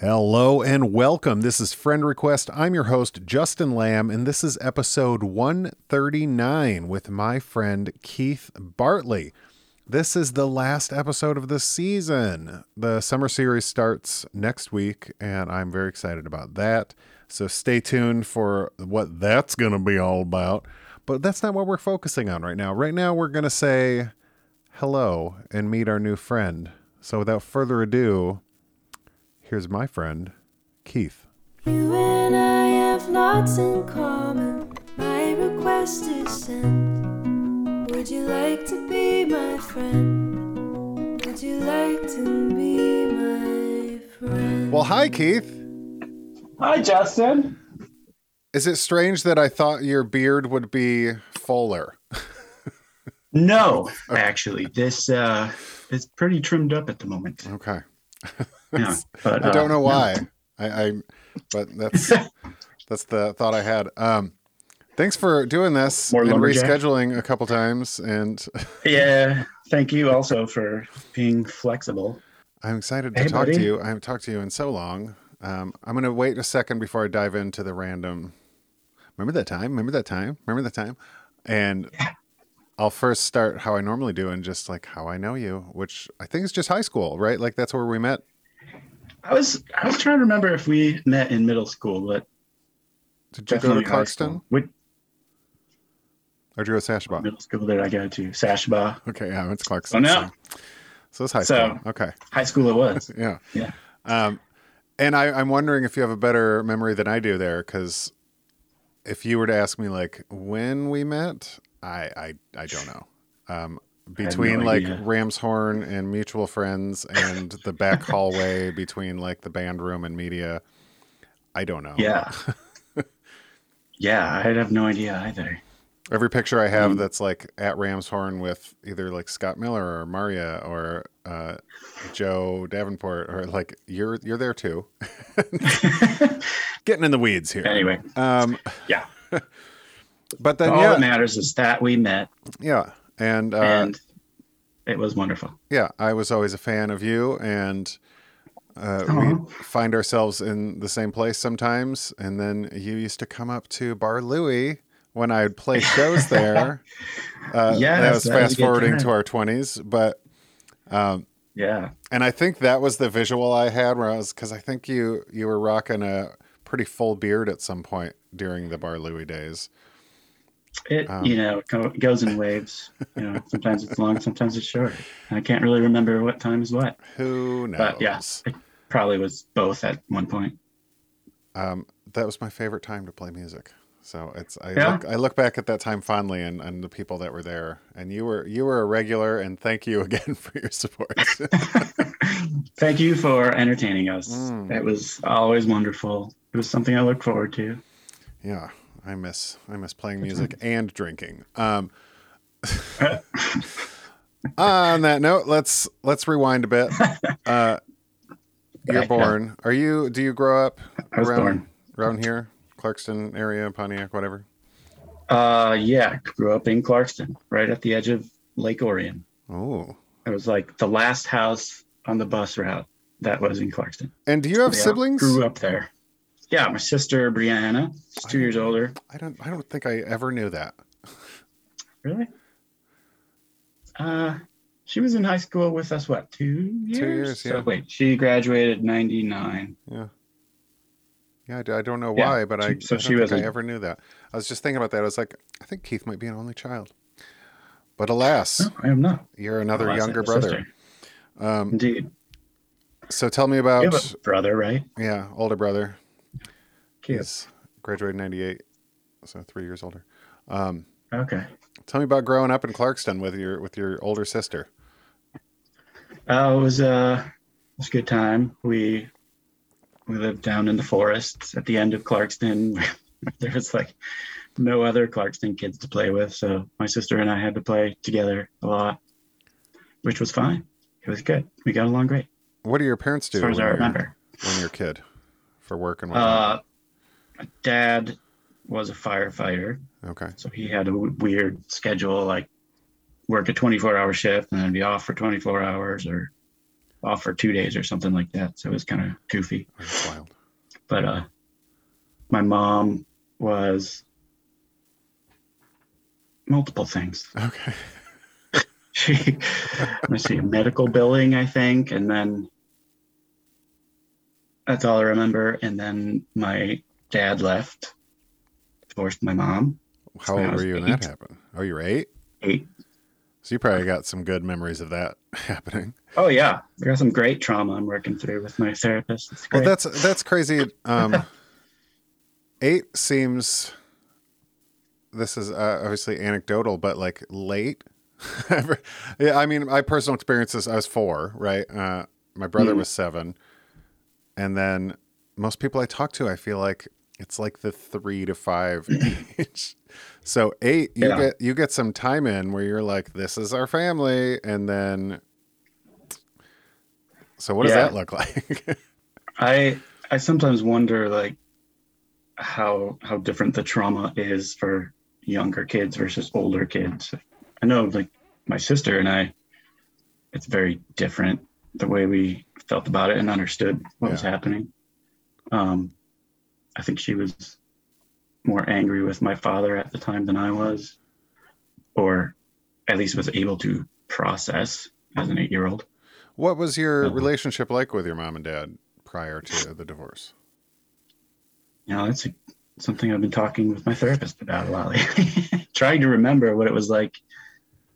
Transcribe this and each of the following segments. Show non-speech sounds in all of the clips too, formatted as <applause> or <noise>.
Hello and welcome. This is Friend Request. I'm your host, Justin Lamb, and this is episode 139 with my friend Keith Bartley. This is the last episode of the season. The summer series starts next week, and I'm very excited about that. So stay tuned for what that's going to be all about. But that's not what we're focusing on right now. Right now, we're going to say hello and meet our new friend. So without further ado, here's my friend, Keith. You and I have lots in common. My request is sent. Would you like to be my friend? Would you like to be my friend? Well, hi, Keith. Hi, Justin. Is it strange that I thought your beard would be fuller? <laughs> No, actually, this uh, is pretty trimmed up at the moment. Okay. <laughs> Yeah, but, I don't uh, know no. why. I, I but that's <laughs> that's the thought I had. Um thanks for doing this More and rescheduling a couple times and <laughs> Yeah, thank you also for being flexible. I'm excited to Hey, talk to you. I haven't talked to you in so long. Um, I'm going to wait a second before I dive into the random. Remember that time? Remember that time? Remember that time? And I'll first start how I normally do and just like how I know you, which I think is just high school, right? Like that's where we met. I was I was trying to remember if we met in middle school, but Did you go to Clarkston. What or did you go to Sashabaw? middle school did I go to? Sashabaw. Okay, yeah, it's Clarkston. Oh, no. So, so it's high So- school. Okay, High school it was. <laughs> yeah. Yeah. Um, and I, I'm wondering if you have a better memory than I do there, because if you were to ask me like when we met, I I, I don't know. Um, between no like idea. Ramshorn and mutual friends and the back <laughs> hallway between like the band room and media, I don't know. Yeah. <laughs> yeah, I have no idea either. Every picture I Mm. have that's like at Ramshorn with either like Scott Miller or Maria or uh, Joe Davenport or like you're you're there too. <laughs> Getting in the weeds here. anyway, Um, yeah. but then All yeah, that matters is that we met yeah, and, uh, and it was wonderful. yeah, I was always a fan of you, and uh, we find ourselves in the same place sometimes. And then you used to come up to Bar Louie when I'd play shows there. <laughs> uh, Yes, that was that fast good forwarding to our twenties, but. Um, Yeah. and I think that was the visual I had where I was because I think you you were rocking a pretty full beard at some point during the Bar Louie days. It Um, you know it goes in waves. You know, sometimes it's long, sometimes it's short. I can't really remember what time is what. Who knows? But yeah, it probably was both at one point. um, that was my favorite time to play music. So it's I Yeah? look I look back at that time fondly and, and the people that were there. And you were you were a regular and thank you <laughs> again for your support. <laughs> Thank you for entertaining us. Mm. It was always wonderful. It was something I look forward to. yeah, I miss I miss playing music and drinking. Um, <laughs> on that note, let's let's rewind a bit. <laughs> Uh, you're born. Are you? Do you grow up around born. around here, Clarkston area, Pontiac, whatever? Uh, yeah, grew up in Clarkston, right at the edge of Lake Orion. Oh, It was like the last house on the bus route that was in Clarkston. and do you have Yeah, siblings? Grew up there. Yeah, my sister Brianna, she's two years older. I don't. I don't think I ever knew that. Really? Uh, she was in high school with us. What two years? Two years, yeah. So wait, she graduated '99. Yeah. Yeah, I don't know Yeah, why, but I, so I don't she think was I ever knew that. I was just thinking about that. I was like, I think Keith might be an only child. But alas, No, I am not. you're another I younger brother. Um, Indeed. so tell me You about, have a brother, right? yeah, older brother. He's graduated in 98, so three years older. Um, Okay. tell me about growing up in Clarkston with your with your older sister. Uh, it was uh, it was a good time. We we lived down in the forest at the end of Clarkston. <laughs> there was like no other Clarkston kids to play with, so my sister and I had to play together a lot, which was fine. It was good. We got along great, What do your parents do as far as when, I you're, remember. when you're a kid for work and whatnot? Uh, dad was a firefighter, okay. so he had a w- weird schedule, like work a 24 hour shift and then be off for 24 hours or off for two days or something like that. So it was kind of goofy. That's wild. But uh, my mom was multiple things. Okay. <laughs> She, let's see, medical billing, I think, and then that's all I remember. And then my dad left, divorced my mom. How old were you when that eight. happened? Oh, you were eight? Eight. So you probably got some good memories of that <laughs> happening. Oh yeah, I got some great trauma I'm working through with my therapist. Well, that's that's crazy. <laughs> Um, eight seems. This is uh, obviously anecdotal, but like late. <laughs> yeah, I mean, my personal experiences. I was four, right? Uh, my brother Mhm. was seven, and then most people I talk to, I feel like it's like the three to five <clears throat> age. So eight, you Yeah. get you get some time in where you're like, this is our family, and then. So what does Yeah. that look <laughs> like? I I sometimes wonder like how how different the trauma is for younger kids versus older kids. I know like my sister and I it's very different the way we felt about it and understood what was happening. Um I think she was more angry with my father at the time than I was or at least was able to process as an 8-year-old. What was your Uh-huh. relationship like with your mom and dad prior to the divorce? you know, that's a, something I've been talking with my therapist about a lot lately. <laughs> Trying to remember what it was like,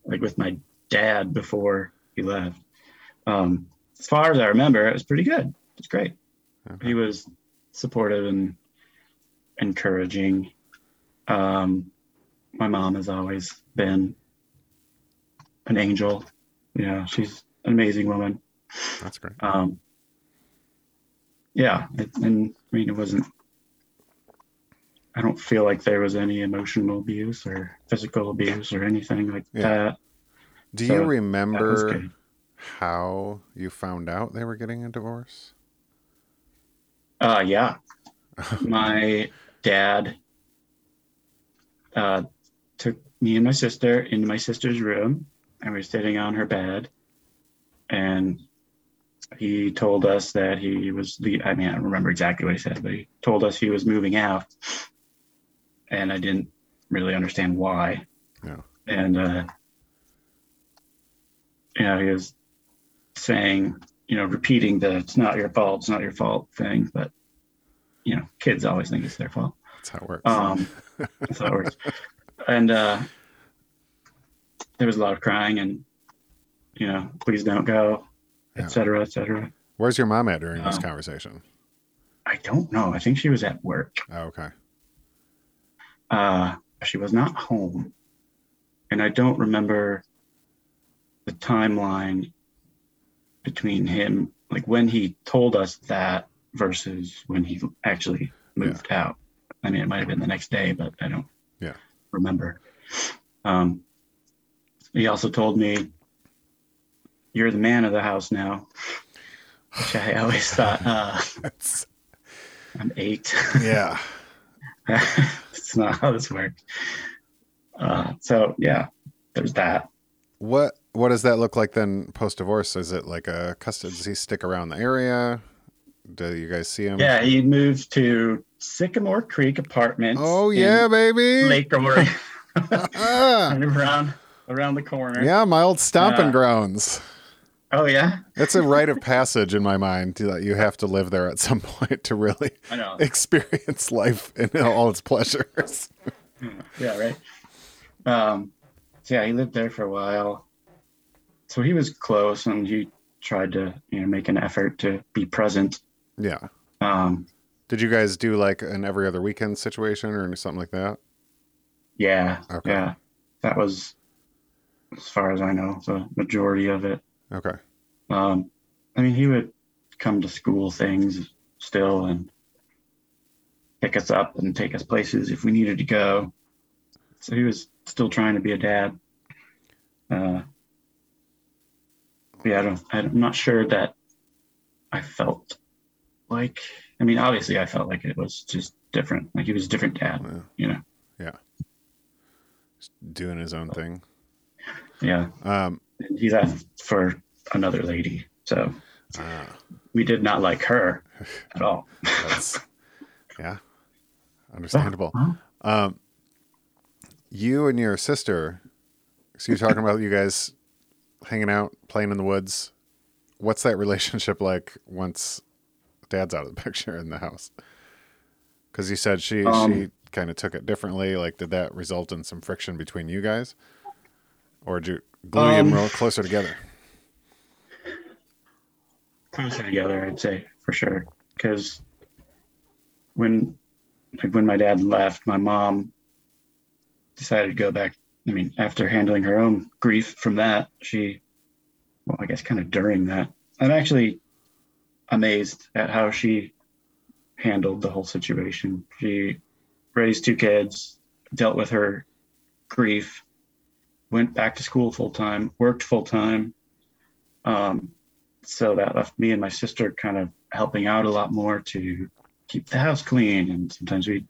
like with my dad before he left. Um, as far as I remember, it was pretty good. It was great. Okay. He was supportive and encouraging. Um, my mom has always been an angel. Yeah, she's an amazing woman. That's great. Um, yeah, it, and I mean, it wasn't. I don't feel like there was any emotional abuse or physical abuse or anything like Yeah. that. Do so you remember how you found out they were getting a divorce? Uh, yeah, <laughs> my dad uh, took me and my sister into my sister's room, and we were sitting on her bed, and he told us that he was the. I mean, I don't remember exactly what he said, but he told us he was moving out, and I didn't really understand why. Yeah. And uh, you know, he was saying, you know, repeating the "it's not your fault, it's not your fault" thing, but you know, kids always think it's their fault. That's how it works. Um, that's how it works. And uh, there was a lot of crying and, you know, please don't go, Yeah. et cetera, et cetera. Where's your mom at during this um, conversation? I don't know. I think she was at work. Oh, okay. Uh, she was not home. And I don't remember the timeline between him, like when he told us that versus when he actually moved out. I mean, it might have been the next day, but I don't Yeah. remember. Um, he also told me, You're the man of the house now, which I always thought, uh, That's, I'm eight. yeah. <laughs> it's not how this works. Uh, so yeah, there's that. What What does that look like then post divorce? Is it like a custody? Does he stick around the area? Do you guys see him? Yeah, he moved to Sycamore Creek Apartments. Oh yeah, baby. Lake <laughs> <laughs> of around around the corner. yeah, my old stomping Uh, grounds. Oh yeah, It's a rite of <laughs> passage in my mind that you have to live there at some point to really experience life in all its pleasures. yeah, right. Um, so yeah, he lived there for a while. So he was close, and he tried to you know make an effort to be present. Yeah. Um, Did you guys do like an every other weekend situation or something like that? yeah, Okay. yeah, that was as far as I know the majority of it. Okay. Um, I mean, he would come to school things still and pick us up and take us places if we needed to go. So he was still trying to be a dad. Uh, yeah, I don't, I'm not sure that I felt like, I mean, obviously I felt like it was just different. Like he was a different dad, Yeah. you know? Just doing his own thing. Yeah. Um, he left for another lady. So Ah, we did not like her at all. <laughs> that's yeah, understandable. Well, Um, you and your sister. So you're talking about you guys hanging out, playing in the woods. What's that <laughs> relationship like once Dad's out of the <laughs> picture in the house? Because you said she Um, she kind of took it differently. Like, did that result in some friction between you guys, or did you glue Um, real closer together? closer together, I'd say for sure. Because when, like when my dad left, my mom decided to go back. I mean, after handling her own grief from that, she, well, I guess kind of during that, I'm actually amazed at how she handled the whole situation. She raised two kids, dealt with her grief, went back to school full time, worked full time. Um, so that left me and my sister kind of helping out a lot more to keep the house clean and sometimes we'd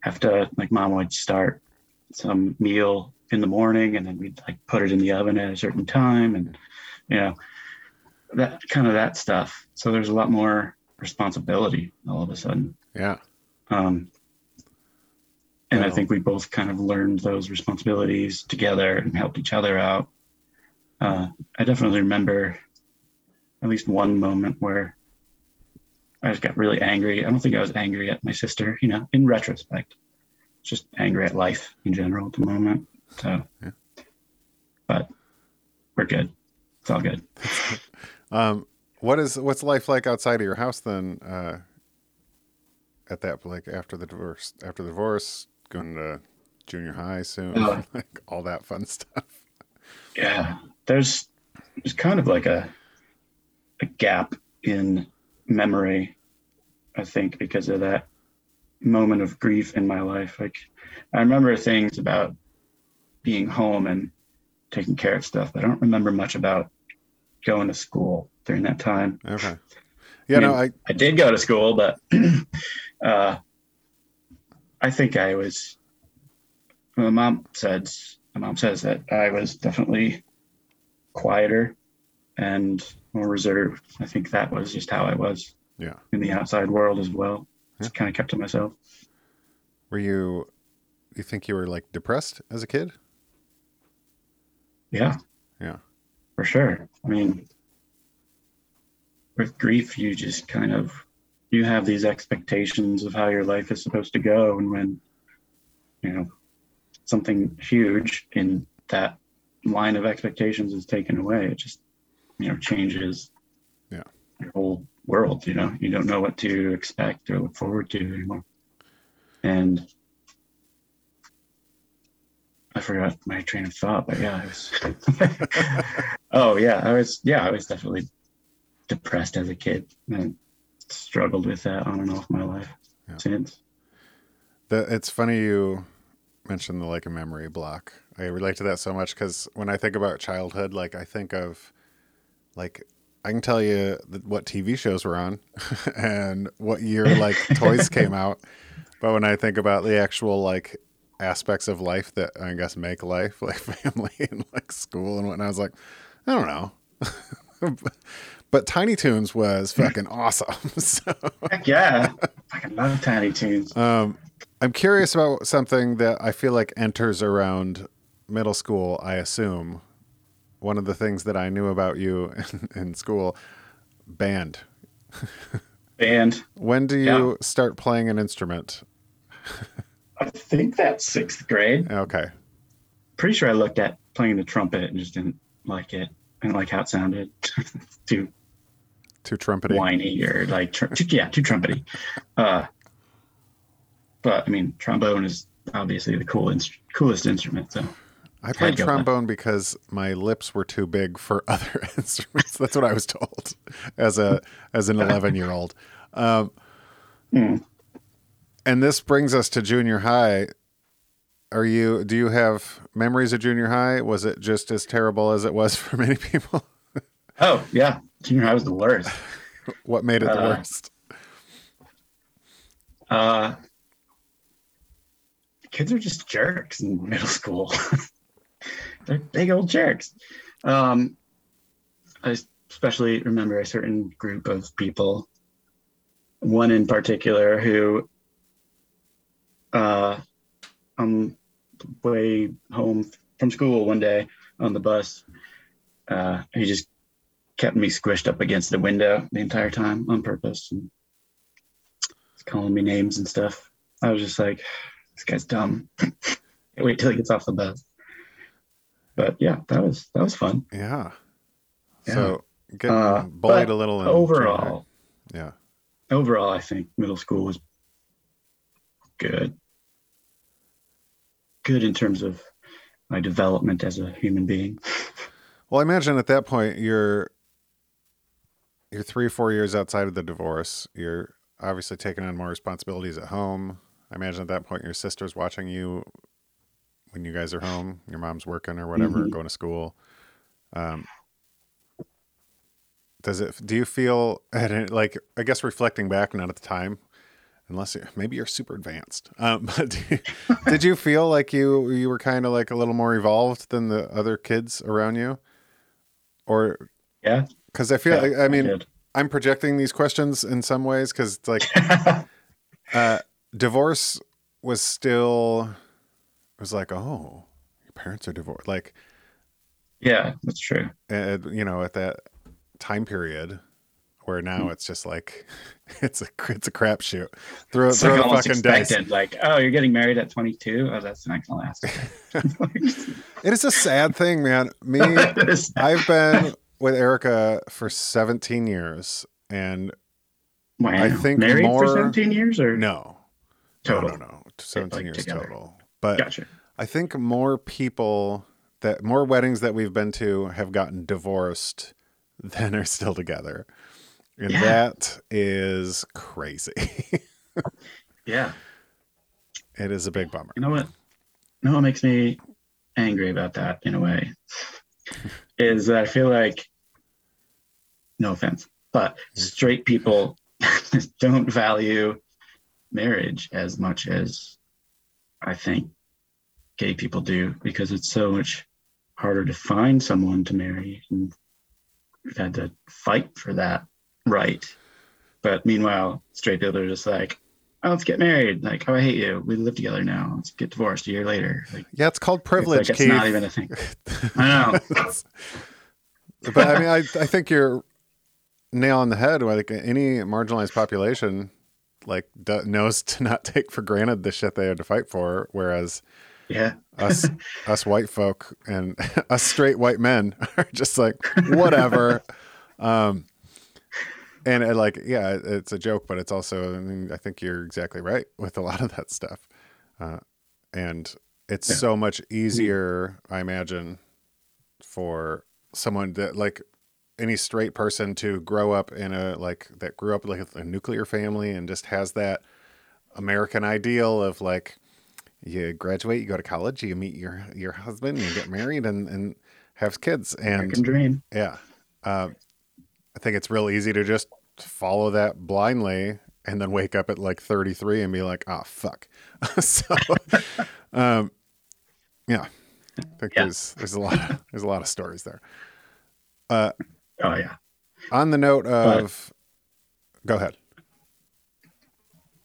have to like mom would start some meal in the morning and then we'd like put it in the oven at a certain time and you know that kind of that stuff so there's a lot more responsibility all of a sudden Yeah, um, and I think we both kind of learned those responsibilities together and helped each other out. Uh, I definitely remember at least one moment where I just got really angry. I don't think I was angry at my sister, you know, in retrospect, just angry at life in general at the moment. So, Yeah. but we're good. It's all good. Um, what is what's life like outside of your house then? Uh, at that like after the divorce, after the divorce, going to junior high soon, <laughs> like all that fun stuff. yeah there's there's kind of like a a gap in memory i think because of that moment of grief in my life like i remember things about being home and taking care of stuff but i don't remember much about going to school during that time Okay. Yeah, no, I I did go to school, but <clears throat> uh, I think I was. My mom says my mom says that I was definitely quieter and more reserved. I think that was just how I was yeah. in the outside world as well. Yeah. Just kind of kept to myself. Were you? You think you were like depressed as a kid? Yeah, Yeah. For sure. I mean, with grief, you just kind of you have these expectations of how your life is supposed to go, and when you know something huge in that line of expectations is taken away, it just you know changes Yeah. your whole world. You know, you don't know what to expect or look forward to anymore, and. I forgot my train of thought, but yeah, I was. <laughs> oh yeah, I was. Yeah, I was definitely depressed as a kid and struggled with that on and off my life Yeah. since. The, it's funny you mentioned the like a memory block. I relate to that so much because when I think about childhood, like I think of like I can tell you what TV shows were on <laughs> and what year like toys came <laughs> out, but when I think about the actual like aspects of life that I guess make life, <laughs> like family and like school and whatnot, I was like, I don't know. <laughs> but Tiny Toons was fucking <laughs> awesome. so Heck yeah, I love Tiny Toons. um, I'm curious about something that I feel like enters around middle school, I assume. One of the things that I knew about you in, in school, band. And When do you start playing an instrument? I think that's sixth grade. Okay. Pretty sure I looked at playing the trumpet and just didn't like it. I didn't like how it sounded. <laughs> too Too trumpety. whiny or like tr- too, yeah, too trumpety. Uh, but I mean, trombone is obviously the cool inst- coolest instrument. So I played go with trombone because my lips were too big for <laughs> other <laughs> instruments. That's what I was told as a as an 11 year old. Um, Hmm. And this brings us to junior high. Are you? Do you have memories of junior high? Was it just as terrible as it was <laughs> for many people? oh yeah, junior high was the worst. <laughs> what made it the Uh, worst? Uh, kids are just jerks in middle school. <laughs> They're big old jerks. Um, I especially remember a certain group of people. One in particular who, uh, on the way home from school one day on the bus, uh, he just kept me squished up against the window the entire time on purpose and calling me names and stuff. I was just like, this guy's dumb. <laughs> Wait till he gets off the bus. But yeah, that was that was fun. Yeah. Yeah. So getting Uh, bullied a little. in Overall, yeah. overall, I think middle school was good. Good in terms of my development as a human being. <laughs> Well, I imagine at that point you're you're three or four years outside of the divorce. You're obviously taking on more responsibilities at home. I imagine at that point your sister's watching you when you guys are home. Your mom's working or whatever, Mhm. going to school. Um, does it? Do you feel <laughs> like? I guess reflecting back, not at the time, unless you, maybe you're super advanced. Um, <laughs> but did you feel like you you were kind of like a little more evolved than the other kids around you, or Yeah. because I feel Yeah, like I mean did. I'm projecting these questions in some ways because like <laughs> uh, divorce was still it was like oh your parents are divorced like yeah, that's true. uh, you know at that time period where now it's just like <laughs> it's a it's a crapshoot throw It's throw like the fucking dice expected. Like, oh, you're getting married at 22. Oh, that's not gonna last. <laughs> <laughs> it is a sad thing man me I've been with Erica for 17 years and wow. I think married more- for 17 years or no total. no no no 17 like years together. total but Gotcha. I think more people that more weddings that we've been to have gotten divorced than are still together. And Yeah. that is crazy. <laughs> Yeah. it is a big bummer. You know what? You know what makes me angry about that in a way is that I feel like, no offense, but straight people <laughs> don't value marriage as much as I think gay people do because it's so much harder to find someone to marry and we've had to fight for that right. But meanwhile, straight people are just like, oh, let's get married. Like, oh, I hate you. We live together now. Let's get divorced a year later. Like, Yeah, it's called it's privilege, like it's not even a thing. <laughs> I know. But I mean, I, I think you're nail on the head. Like any marginalized population, like d- knows to not take for granted the shit they had to fight for. Whereas Yeah. us <laughs> us white folk and <laughs> us straight white men are just like whatever um and it, like yeah it's a joke but it's also i mean i think you're exactly right <laughs> with a lot of that stuff uh and it's Yeah. so much easier i imagine for someone that like any straight person to grow up in a like that grew up like a nuclear family and just has that american ideal of like you graduate, you go to college, you meet your your husband, you get married, and and have kids. American And dream. yeah, uh, I think it's real easy to just follow that blindly, and then wake up at like 33 and be like, oh fuck. <laughs> so, <laughs> um, yeah, I think Yeah. there's there's a lot of, <laughs> there's a lot of stories there. Uh, Oh yeah. on the note of, go ahead.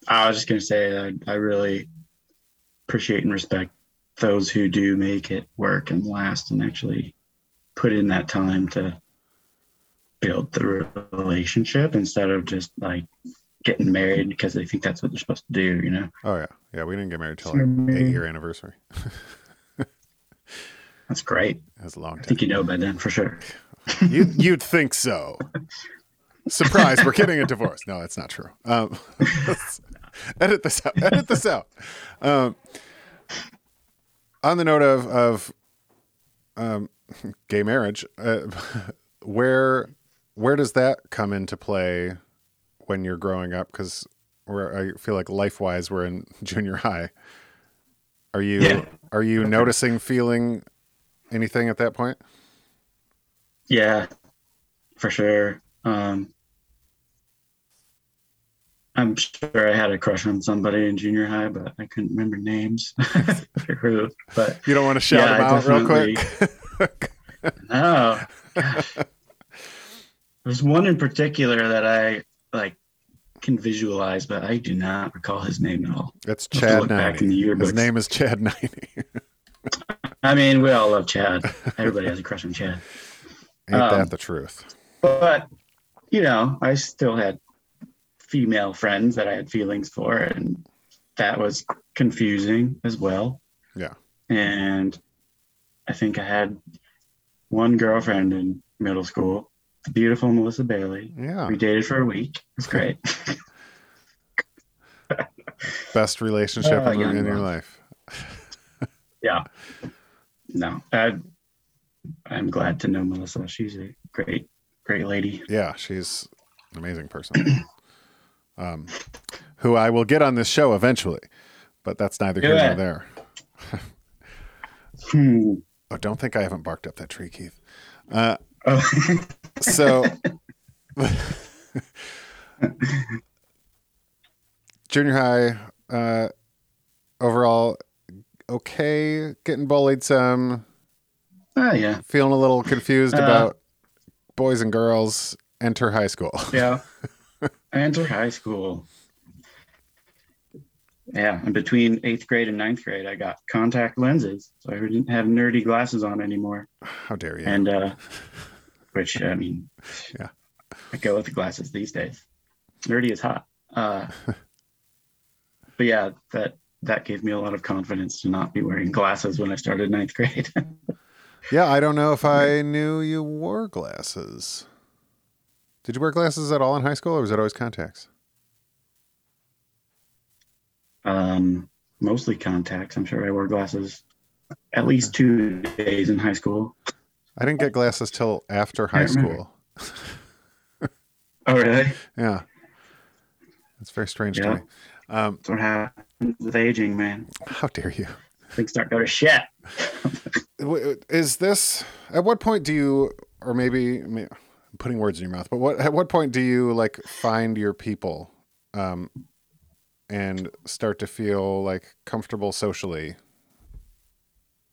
I was just gonna say I, I really appreciate and respect those who do make it work and last and actually put in that time to build the relationship instead of just like getting married because they think that's what they're supposed to do, you know. Oh yeah, yeah. We didn't get married till maybe. eight year anniversary. <laughs> That's great. That was a long I think you know by then for sure. You, <laughs> you'd think so. Surprise, we're getting a divorce. No, that's not true. Um, <laughs> edit this out. Edit this out. Um, on the note of, of um, gay marriage, uh, where where does that come into play when you're growing up? Because where I feel like life wise, we're in <laughs> junior high. Are you Yeah. are you noticing, feeling anything at that point? Yeah, for sure. Um, I'm sure I had a crush on somebody in junior high, but I couldn't remember names. <laughs> but You don't want to shout Yeah, them I out real quick. <laughs> no, gosh. There's one in particular that I like can visualize, but I do not recall his name at all. It's I'll have to Chad back in the His name is Chad Ninety. <laughs> I mean, we all love Chad. <laughs> Everybody has a crush on Chad. Ain't Um, that the truth? But you know, I still had female friends that I had feelings for, and that was confusing as well. Yeah. And I think I had one girlfriend in middle school, beautiful Melissa Bailey. Yeah. We dated for a week. It was great. <laughs> Best relationship Oh, in, in your life. <laughs> yeah. No, I, I'm glad to know Melissa. She's a great, great lady. Yeah, she's an amazing person. <clears throat> um, who I will get on this show eventually, but that's neither here nor there. Hmm. Oh, don't think I haven't barked up that tree, Keith. Uh, Oh. <laughs> so, <laughs> junior high, uh, overall, okay, getting bullied some, oh yeah. feeling a little confused Uh, about boys and girls enter high school. <laughs> Yeah. Enter high school. Yeah, and between eighth grade and ninth grade, I got contact lenses, so I didn't have nerdy glasses on anymore. How dare you? And uh, which I mean, <laughs> Yeah. I go with the glasses these days. Nerdy is hot. Uh, <laughs> but yeah, that that gave me a lot of confidence to not be wearing glasses when I started ninth grade. <laughs> Yeah, I don't know if I knew you wore glasses. Did you wear glasses at all in high school, or was it always contacts? um, mostly contacts. I'm sure I wore glasses at least two days in high school. I didn't get glasses till after high school. Oh, really? Yeah, it's very strange to me. Um, That's what happens with aging, man. how dare you? Things start going to shit. <laughs> Is this at what point do you, or maybe I mean, I'm putting words in your mouth, but what at what point do you like find your people, um, and start to feel like comfortable socially?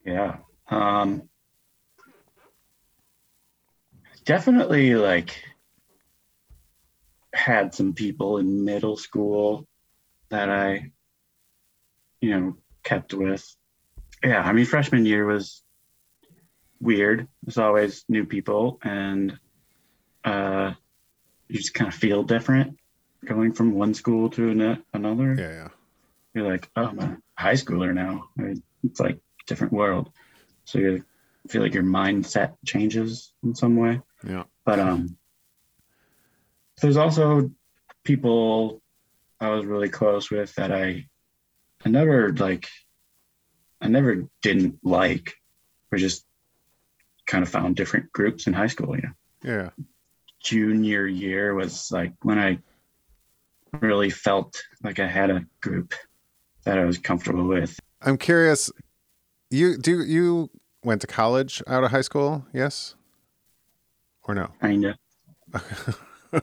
Yeah. Um, definitely like had some people in middle school that I, you know, kept with. Yeah. I mean, freshman year was weird. There's always new people and, uh, you just kind of feel different going from one school to an- another. Yeah, yeah. you're like, oh, I'm a high schooler now. I mean, it's like a different world. So you feel like your mindset changes in some way. Yeah. But um, there's also people I was really close with that I, I never like, I never didn't like. We just kind of found different groups in high school. You know, Yeah. junior year was like when I really felt like I had a group that I was comfortable with. I'm curious. You do you went to college out of high school? Yes, or no? Kind of, <laughs>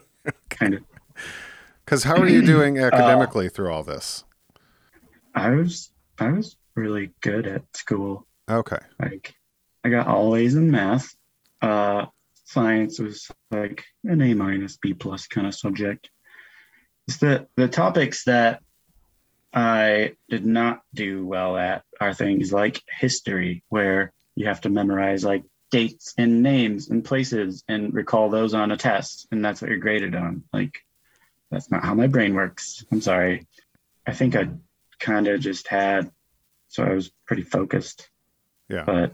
kind of. Because how are you <clears throat> doing academically through all this? I was, I was really good at school. Okay. Like, I got all A's in math. Uh, science was like an A minus, B plus kind of subject. It's the the topics that I did not do well at are things like history, where you have to memorize like dates and names and places and recall those on a test, and that's what you're graded on. Like, that's not how my brain works. I'm sorry. I think I kind of just had, so I was pretty focused Yeah. but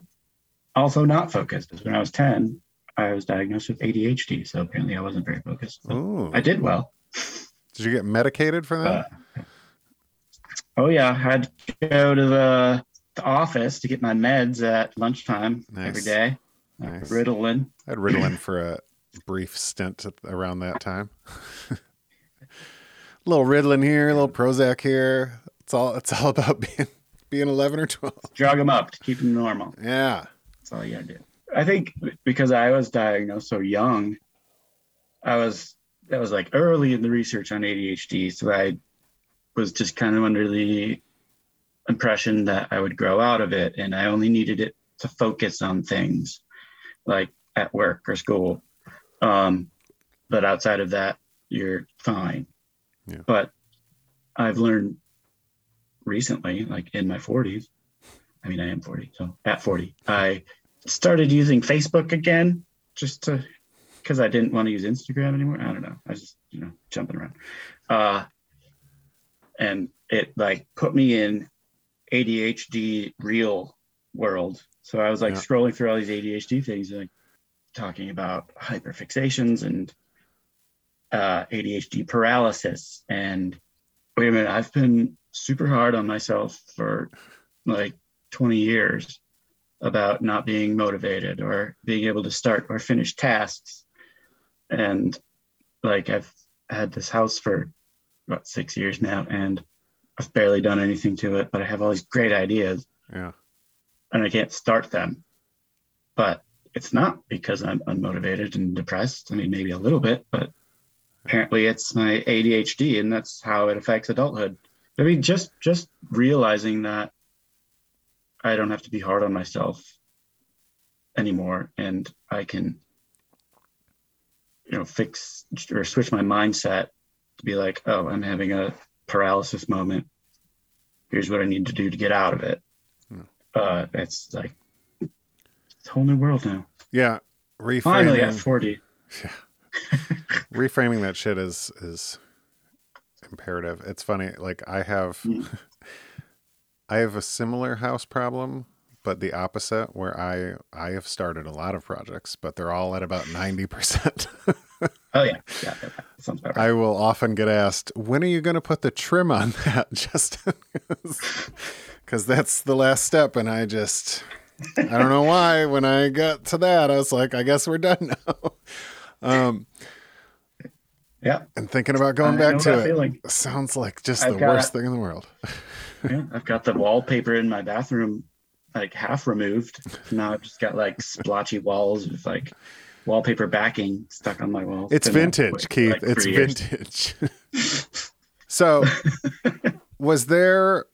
also not focused. When I was 10, I was diagnosed with ADHD, so apparently I wasn't very focused. I did well. Did you get medicated for that? Uh, oh yeah, I had to go to the, the office to get my meds at lunchtime Nice. every day. Nice. Ritalin. I had Ritalin for a brief stint around that time. a <laughs> little Ritalin here, a little Prozac here. It's all. It's all about <laughs> being being eleven or twelve. Drug them up to keep them normal. Yeah. That's all you gotta do. I think because I was diagnosed so young, I was that was like early in the research on ADHD, so I was just kind of under the impression that I would grow out of it, and I only needed it to focus on things like at work or school. Um, but outside of that, you're fine. Yeah. But I've learned recently, like in my 40s, I mean, I am 40, so at 40, I started using Facebook again just to because I didn't want to use Instagram anymore. I don't know. I was just, you know, jumping around. Uh, and it like put me in ADHD real world. So I was like Yeah. scrolling through all these ADHD things, like talking about hyperfixations and uh, ADHD paralysis. And wait a minute, I've been super hard on myself for like 20 years about not being motivated or being able to start or finish tasks. And like I've had this house for about six years now, and I've barely done anything to it, but I have all these great ideas Yeah. and I can't start them. But it's not because I'm unmotivated and depressed. I mean, maybe a little bit, but apparently it's my ADHD, and that's how it affects adulthood. I mean, just just realizing that I don't have to be hard on myself anymore, and I can, you know, fix or switch my mindset to be like, oh, I'm having a paralysis moment. Here's what I need to do to get out of it. Hmm. Uh, it's like it's a whole new world now. Yeah. Finally, at Reframing, 40. reframing that shit is is imperative. It's funny. Like I have, Mm. <laughs> I have a similar house problem, but the opposite, where I I have started a lot of projects, but they're all at about ninety percent. Oh yeah, yeah, yeah, sounds right. I will often get asked, "When are you going to put the trim on that?" <laughs> Justin, because that's the last step, and I just I don't know why. When I got to that, I was like, "I guess we're done now." <laughs> Um, yeah, and thinking about going I back to it feeling. sounds like just I've the got- worst thing in the world. <laughs> yeah. I've got the wallpaper in my bathroom like half removed. Now I've just got like splotchy walls with like wallpaper backing stuck on my walls. It's Been that way vintage, Keith. like, it's vintage. <laughs> so, was there?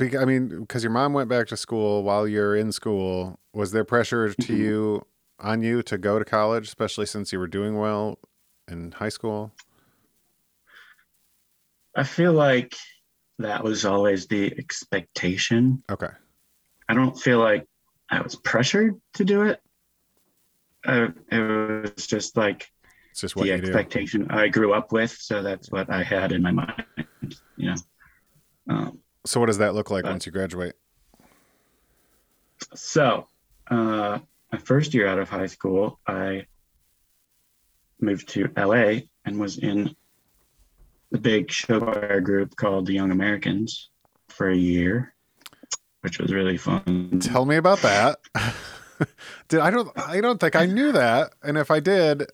I mean, because your mom went back to school while you're in school, was there pressure to Mhm. you on you to go to college, especially since you were doing well in high school? I feel like that was always the expectation. Okay. I don't feel like I was pressured to do it. Uh, it was just like It's just what the you do. expectation I grew up with, so that's what I had in my mind. You know. Um, So, what does that look like Uh, once you graduate? so, uh, my first year out of high school, I moved to LA and was in the big show choir group called the Young Americans for a year, which was really fun. Tell me about that. <laughs> did I don't I don't think I knew that, and if I did,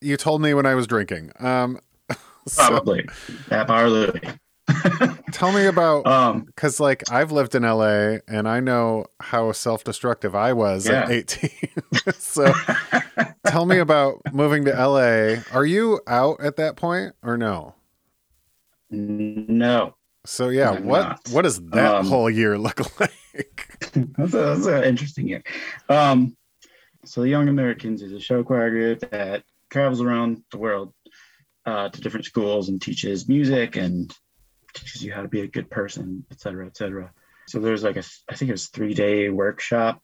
you told me when I was drinking. Um, <laughs> so Probably Bar Louie. <laughs> tell me about Um, because like I've lived in LA and I know how self-destructive I was at 18. so tell me about moving to LA. Are you out at that point or no? no, So yeah, I'm what not. what does that Um, whole year <laughs> look like? <laughs> that's, a, that's an interesting year. Um, so the Young Americans is a show choir group that travels around the world uh, to different schools and teaches music and teaches you how to be a good person, et cetera, et cetera. So there's like a, I think it was three day workshop.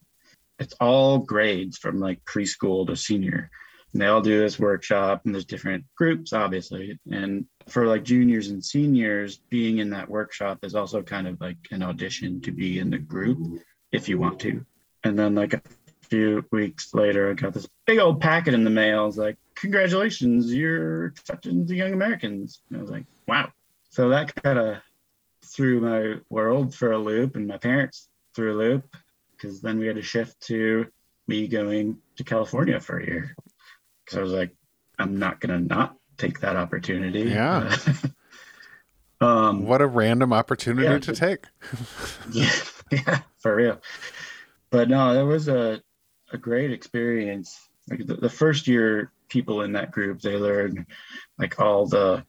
It's all grades from like preschool to senior. And they all do this workshop and there's different groups, obviously. And for like juniors and seniors, being in that workshop is also kind of like an audition to be in the group if you want to. And then like a few weeks later, I got this big old packet in the mail. It's like, congratulations, you're into the Young Americans. And I was like, wow. So that kind of threw my world for a loop and my parents threw a loop because then we had to shift to me going to California for a year. Because I was like, I'm not going to not take that opportunity. Yeah. <laughs> um, What a random opportunity Yeah. to take. <laughs> yeah, yeah, for real. But no, that was a a great experience. Like the, the first year, people in that group they learn like all the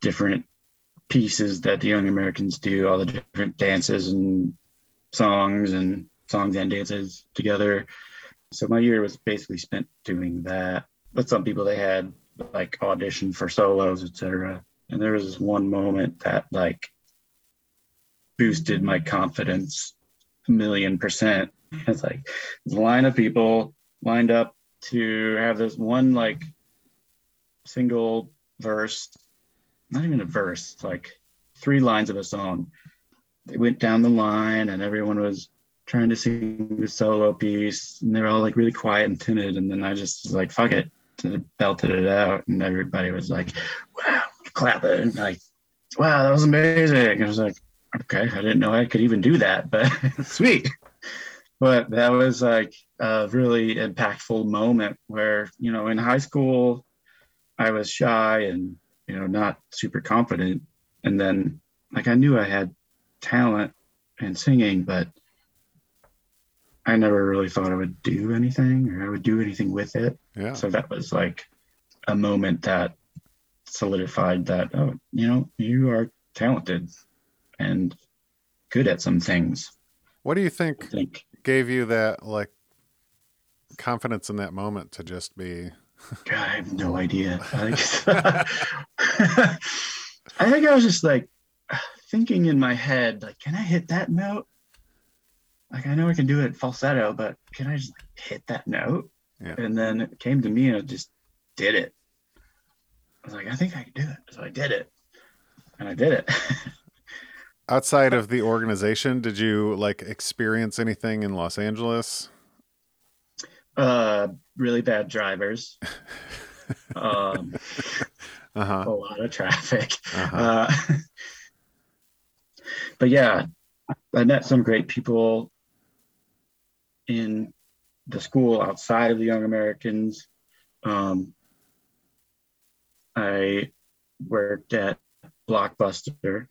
different pieces that the Young Americans do, all the different dances and songs and songs and dances together. So my year was basically spent doing that. But some people they had like audition for solos, etc. And there was this one moment that like boosted my confidence a million percent. <laughs> It's like line of people lined up to have this one like single verse, not even a verse, like three lines of a song. They went down the line and everyone was trying to sing the solo piece and they were all like really quiet and timid. And then I just was like, fuck it, belted it out. And everybody was like, wow, clapping. Like, wow, that was amazing. I was like, okay, I didn't know I could even do that, but <laughs> sweet. But that was like a really impactful moment where, you know, in high school, I was shy and, you know, not super confident. And then, like, I knew I had talent and singing, but I never really thought I would do anything or I would do anything with it. Yeah. So that was like a moment that solidified that, oh, you know, you are talented and good at some things. What do you think think, gave you that like confidence in that moment to just be God, I have no idea. I think <laughs> <laughs> I was just like thinking in my head, like, can I hit that note? Like, I know I can do it falsetto, but can I just like, hit that note? Yeah. And then it came to me and I just did it. I was like, I think I can do it. So I did it. And I did it. <laughs> outside of the organization, did you like experience anything in Los Angeles? uh, really bad drivers. <laughs> um, Uh-huh. a lot of traffic. Uh-huh. Uh, <laughs> but yeah, I met some great people in the school outside of the Young Americans. Um, I worked at Blockbuster.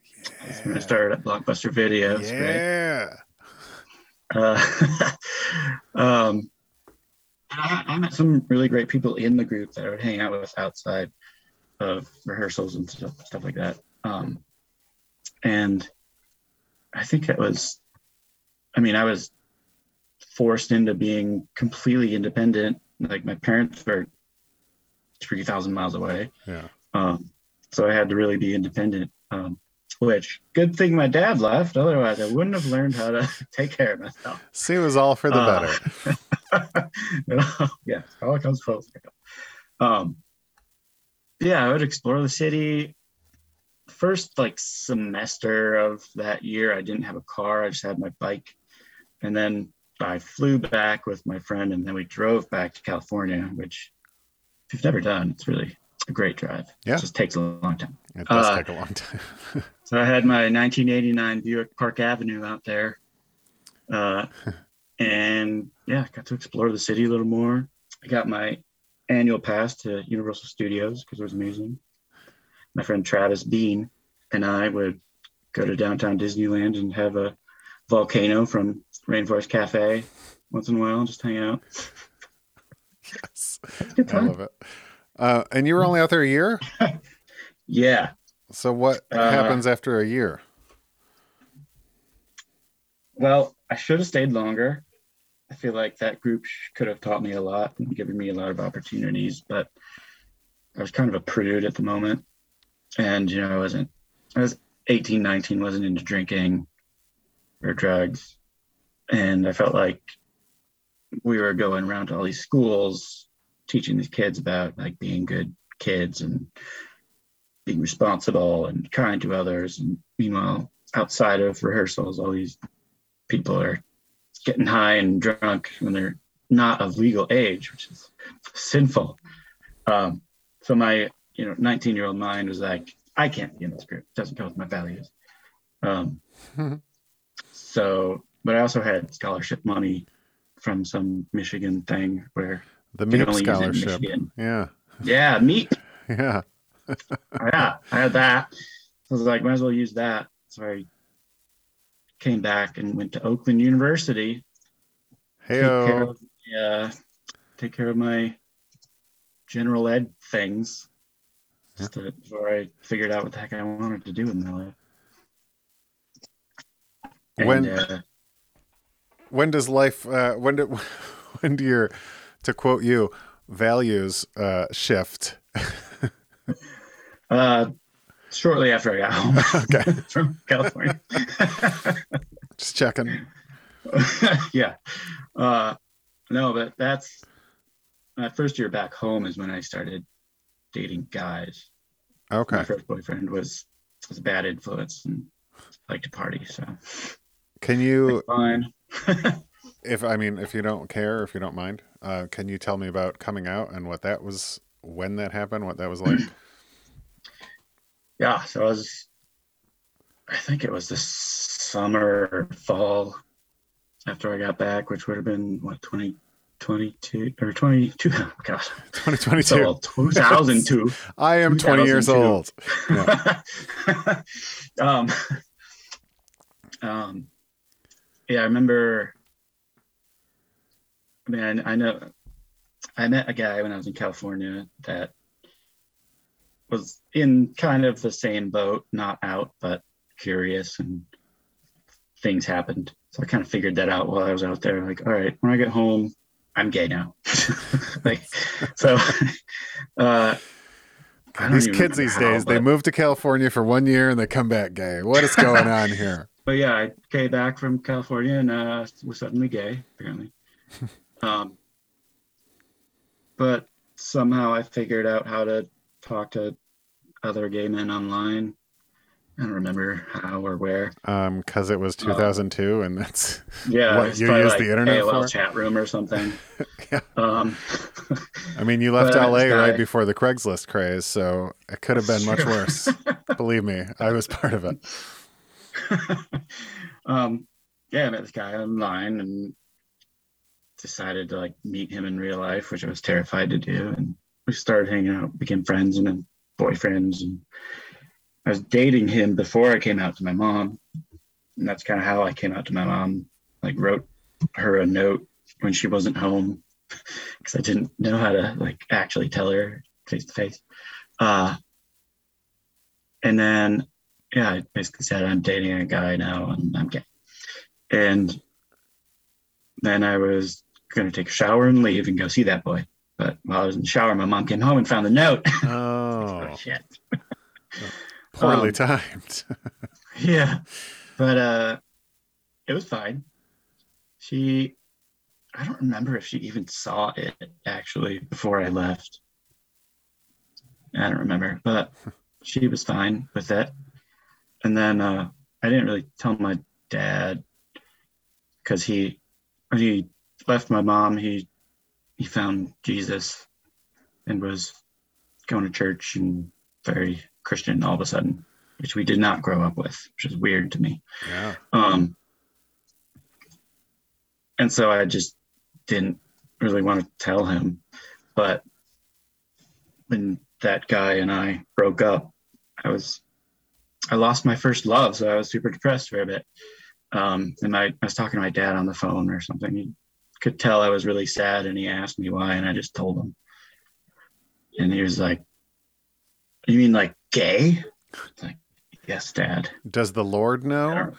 I started at Blockbuster Video. It was great. yeah. Uh, <laughs> um, and I, I met some really great people in the group that I would hang out with outside of rehearsals and stuff, stuff like that. Um, and I think it was, I mean, I was forced into being completely independent. Like my parents were 3,000 miles away. Yeah. Um, so I had to really be independent. Um, which good thing my dad left. Otherwise, I wouldn't have learned how to <laughs> take care of myself. See, it was all for the Uh, better. <laughs> You know, yeah, it all comes full circle. Um, yeah, I would explore the city. First, like semester of that year, I didn't have a car. I just had my bike, and then I flew back with my friend, and then we drove back to California, which if you've never done, it's really a great drive. Yeah. it just takes a long time. It does uh, take a long time. <laughs> So I had my 1989 Buick Park Avenue out there, uh, <laughs> and yeah, got to explore the city a little more. I got my annual pass to Universal Studios because it was amazing. My friend Travis Bean and I would go to downtown Disneyland and have a volcano from Rainforest Cafe once in a while, and just hang out. yes. I love it. Uh, and you were only out there a year? <laughs> Yeah. So what Uh, happens after a year? Well, I should have stayed longer. I feel like that group could have taught me a lot and given me a lot of opportunities, but I was kind of a prude at the moment. And, you know, I wasn't, I was 18, 19, wasn't into drinking or drugs. And I felt like we were going around to all these schools teaching these kids about like being good kids and being responsible and kind to others. And meanwhile, outside of rehearsals, all these people are getting high and drunk when they're not of legal age, which is sinful. Um, so my, you know, 19 year old mind was like, I can't be in this group. It doesn't go with my values. Um, <laughs> so, but I also had scholarship money from some Michigan thing where The MEAP use it in scholarship. Michigan. Yeah. Yeah, meat. <laughs> Yeah. yeah, I had that. I was like, might as well use that. So I came back and went to Oakland University Hey, take care of uh, take care of my general ed things just to, before I figured out what the heck I wanted to do in my life. And, When- uh, when does life uh when do <laughs> when do your to quote you values uh shift <laughs> Uh, shortly after I got home <laughs> Okay. from California. Just checking. yeah. Uh, no, but that's my first year back home is when I started dating guys. Okay. My first boyfriend was was a bad influence and liked to party, so Can you, fine. If I mean, if you don't care, if you don't mind, uh, can you tell me about coming out and what that was, when that happened, what that was like? <clears throat> yeah, so I was I think it was the summer fall after I got back, which would have been what 2022 or 22 <laughs> oh gosh. 2022. So 2002. I am 20 years old. Yeah. <laughs> um, um, yeah, I remember. I mean, I, I know I met a guy when I was in California that was in kind of the same boat, not out, but curious, and things happened. So I kind of figured that out while I was out there. Like, all right, when I get home, I'm gay now. <laughs> like, so. <laughs> Uh, These kids these how, days, they move to California for one year and they come back gay. What is going on here? But yeah, I came back from California and uh, was suddenly gay, apparently. <laughs> um, but somehow I figured out how to talk to other gay men online. I don't remember how or where. Um, because it was 2002 and that's Yeah, What, you probably use like the internet AOL for? chat room or something. <laughs> Yeah. Um, I mean, you left <laughs> LA right before the Craigslist craze, so it could have been much worse. Believe me, I was part of it. <laughs> um, yeah, I met this guy online and decided to like meet him in real life, which I was terrified to do. And we started hanging out, became friends and then boyfriends. And I was dating him before I came out to my mom. And that's kind of how I came out to my mom. Like wrote her a note when she wasn't home <laughs> because I didn't know how to like actually tell her face to face. Uh, and then yeah, I basically said I'm dating a guy now and I'm gay. And then I was gonna take a shower and leave and go see that boy. But while I was in the shower, my mom came home and found the note. <laughs> Oh, oh <laughs> shit. <laughs> poorly Um, timed. Yeah. But uh it was fine. She I don't remember if she even saw it actually before I left. I don't remember, but she was fine with it. And then uh I didn't really tell my dad because he when he left my mom, he he found Jesus and was going to church and very Christian all of a sudden, which we did not grow up with, which is weird to me. yeah. Um, and so I just didn't really want to tell him. But when that guy and I broke up, I was, I lost my first love. So I was super depressed for a bit. Um, and I, I was talking to my dad on the phone or something. He could tell I was really sad and he asked me why. And I just told him. And he was like, You mean like gay? Like, Yes, dad. Does the Lord know?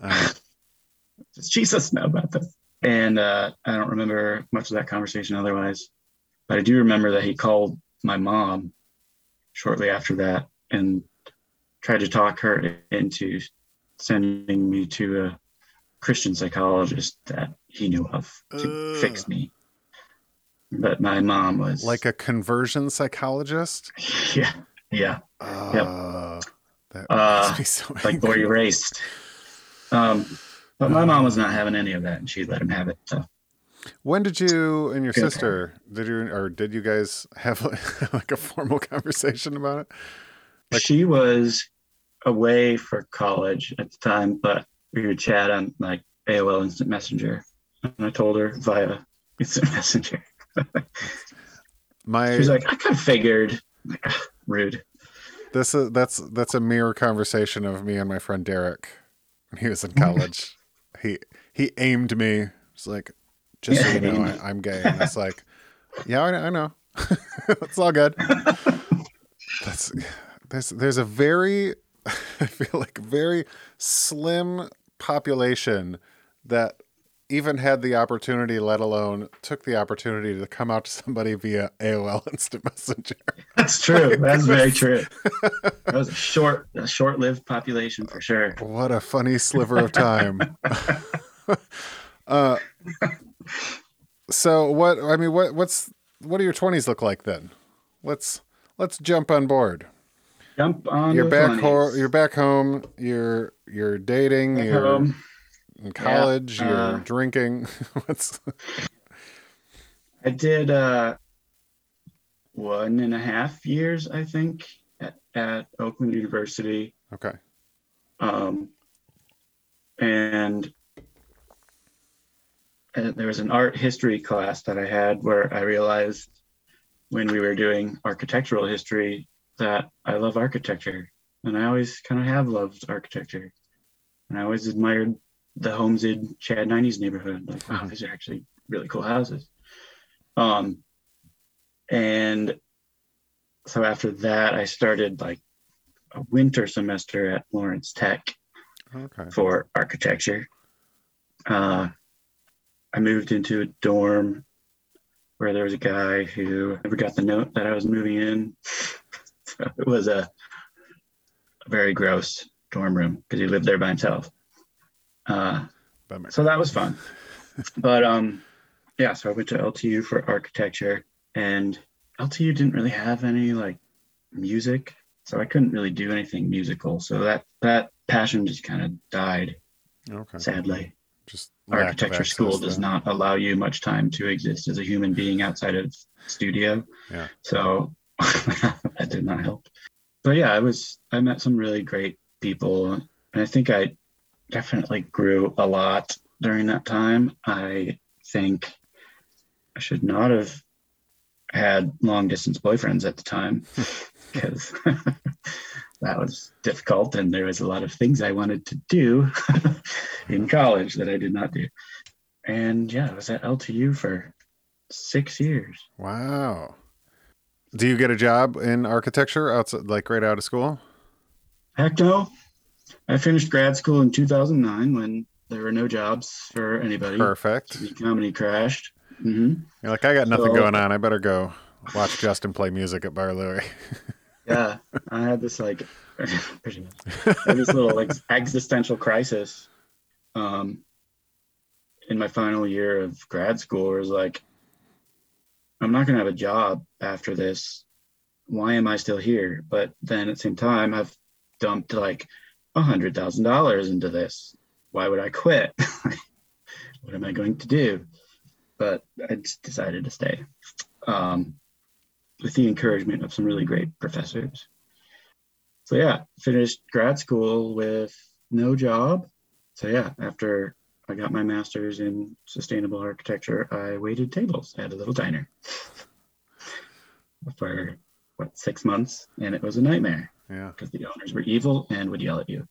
Uh, <laughs> does Jesus know about this? And uh, I don't remember much of that conversation otherwise, but I do remember that he called my mom shortly after that and tried to talk her into sending me to a Christian psychologist that he knew of to Ugh. fix me. But my mom was like a conversion psychologist? <laughs> yeah, yeah, Uh, That Uh, so like boy erased. Um, but my mom was not having any of that, and she let him have it. So When did you and your Good. sister did you or did you guys have <laughs> like a formal conversation about it? She was away for college at the time, but we would chat on like AOL Instant Messenger, and I told her via Instant <laughs> Messenger. My She's like, I kind of figured. Like, <laughs> "Ah, rude. this is that's that's a mirror conversation of me and my friend Derek when he was in college. <laughs> he he aimed me. It's like, just so you know, I, I'm gay. And it's like, yeah, I know. I know. it's all good. That's there's there's a very <laughs> I feel like very slim population that even had the opportunity, let alone took the opportunity to come out to somebody via AOL <laughs> Instant Messenger. That's true. <laughs> That's very true. That was a short, a short-lived population for sure. What a funny sliver of time. uh, so what? I mean, what? What's what do your twenties look like then? Let's let's jump on board. Jump on. You're back home. You're back home. You're you're dating. Back you're home. in college. you're uh, drinking. <laughs> What's I did uh, one and a half years, I think, at, at Oakland University. okay? Um, and uh, there was an art history class that I had where I realized when we were doing architectural history that I love architecture. And I always kind of have loved architecture. And I always admired the homes in Chad 90s neighborhood. Like, wow, Mhm. these are actually really cool houses. Um, and so after that, I started like a winter semester at Lawrence Tech Okay. for architecture. Uh, I moved into a dorm where there was a guy who never got the note that I was moving in. <laughs> it was a, a very gross dorm room because he lived there by himself. Uh, Bummer. so that was fun. but um, yeah, so I went to LTU for architecture, and LTU didn't really have any like music, so I couldn't really do anything musical. So that that passion just kind of died, Okay. sadly. Just Architecture access school does not allow you much time to exist as a human being outside of studio. Yeah. So <laughs> that did not help. But yeah, I was I met some really great people, and I think I definitely grew a lot during that time. I think I should not have had long distance boyfriends at the time <laughs> because <laughs> that was difficult and there was a lot of things I wanted to do in college that I did not do. And yeah, I was at LTU for six years. Wow. Do you get a job in architecture outside, like right out of school? Heck no. I finished grad school in 2009 when there were no jobs for anybody. Perfect. The comedy crashed. hmm You're like, I got nothing So- going on. I better go watch Justin play music at Bar Louie. <laughs> Yeah, I had this like <laughs> pretty much this little like existential crisis um, in my final year of grad school. It was like, I'm not gonna have a job after this. Why am I still here? But then at the same time, I've dumped like a hundred thousand dollars into this. Why would I quit? <laughs> what am I going to do? But I just decided to stay. Um, with the encouragement of some really great professors. So yeah, finished grad school with no job. So yeah, after I got my master's in sustainable architecture, I waited tables at a little diner for what six months, and it was a nightmare yeah. because the owners were evil and would yell at you.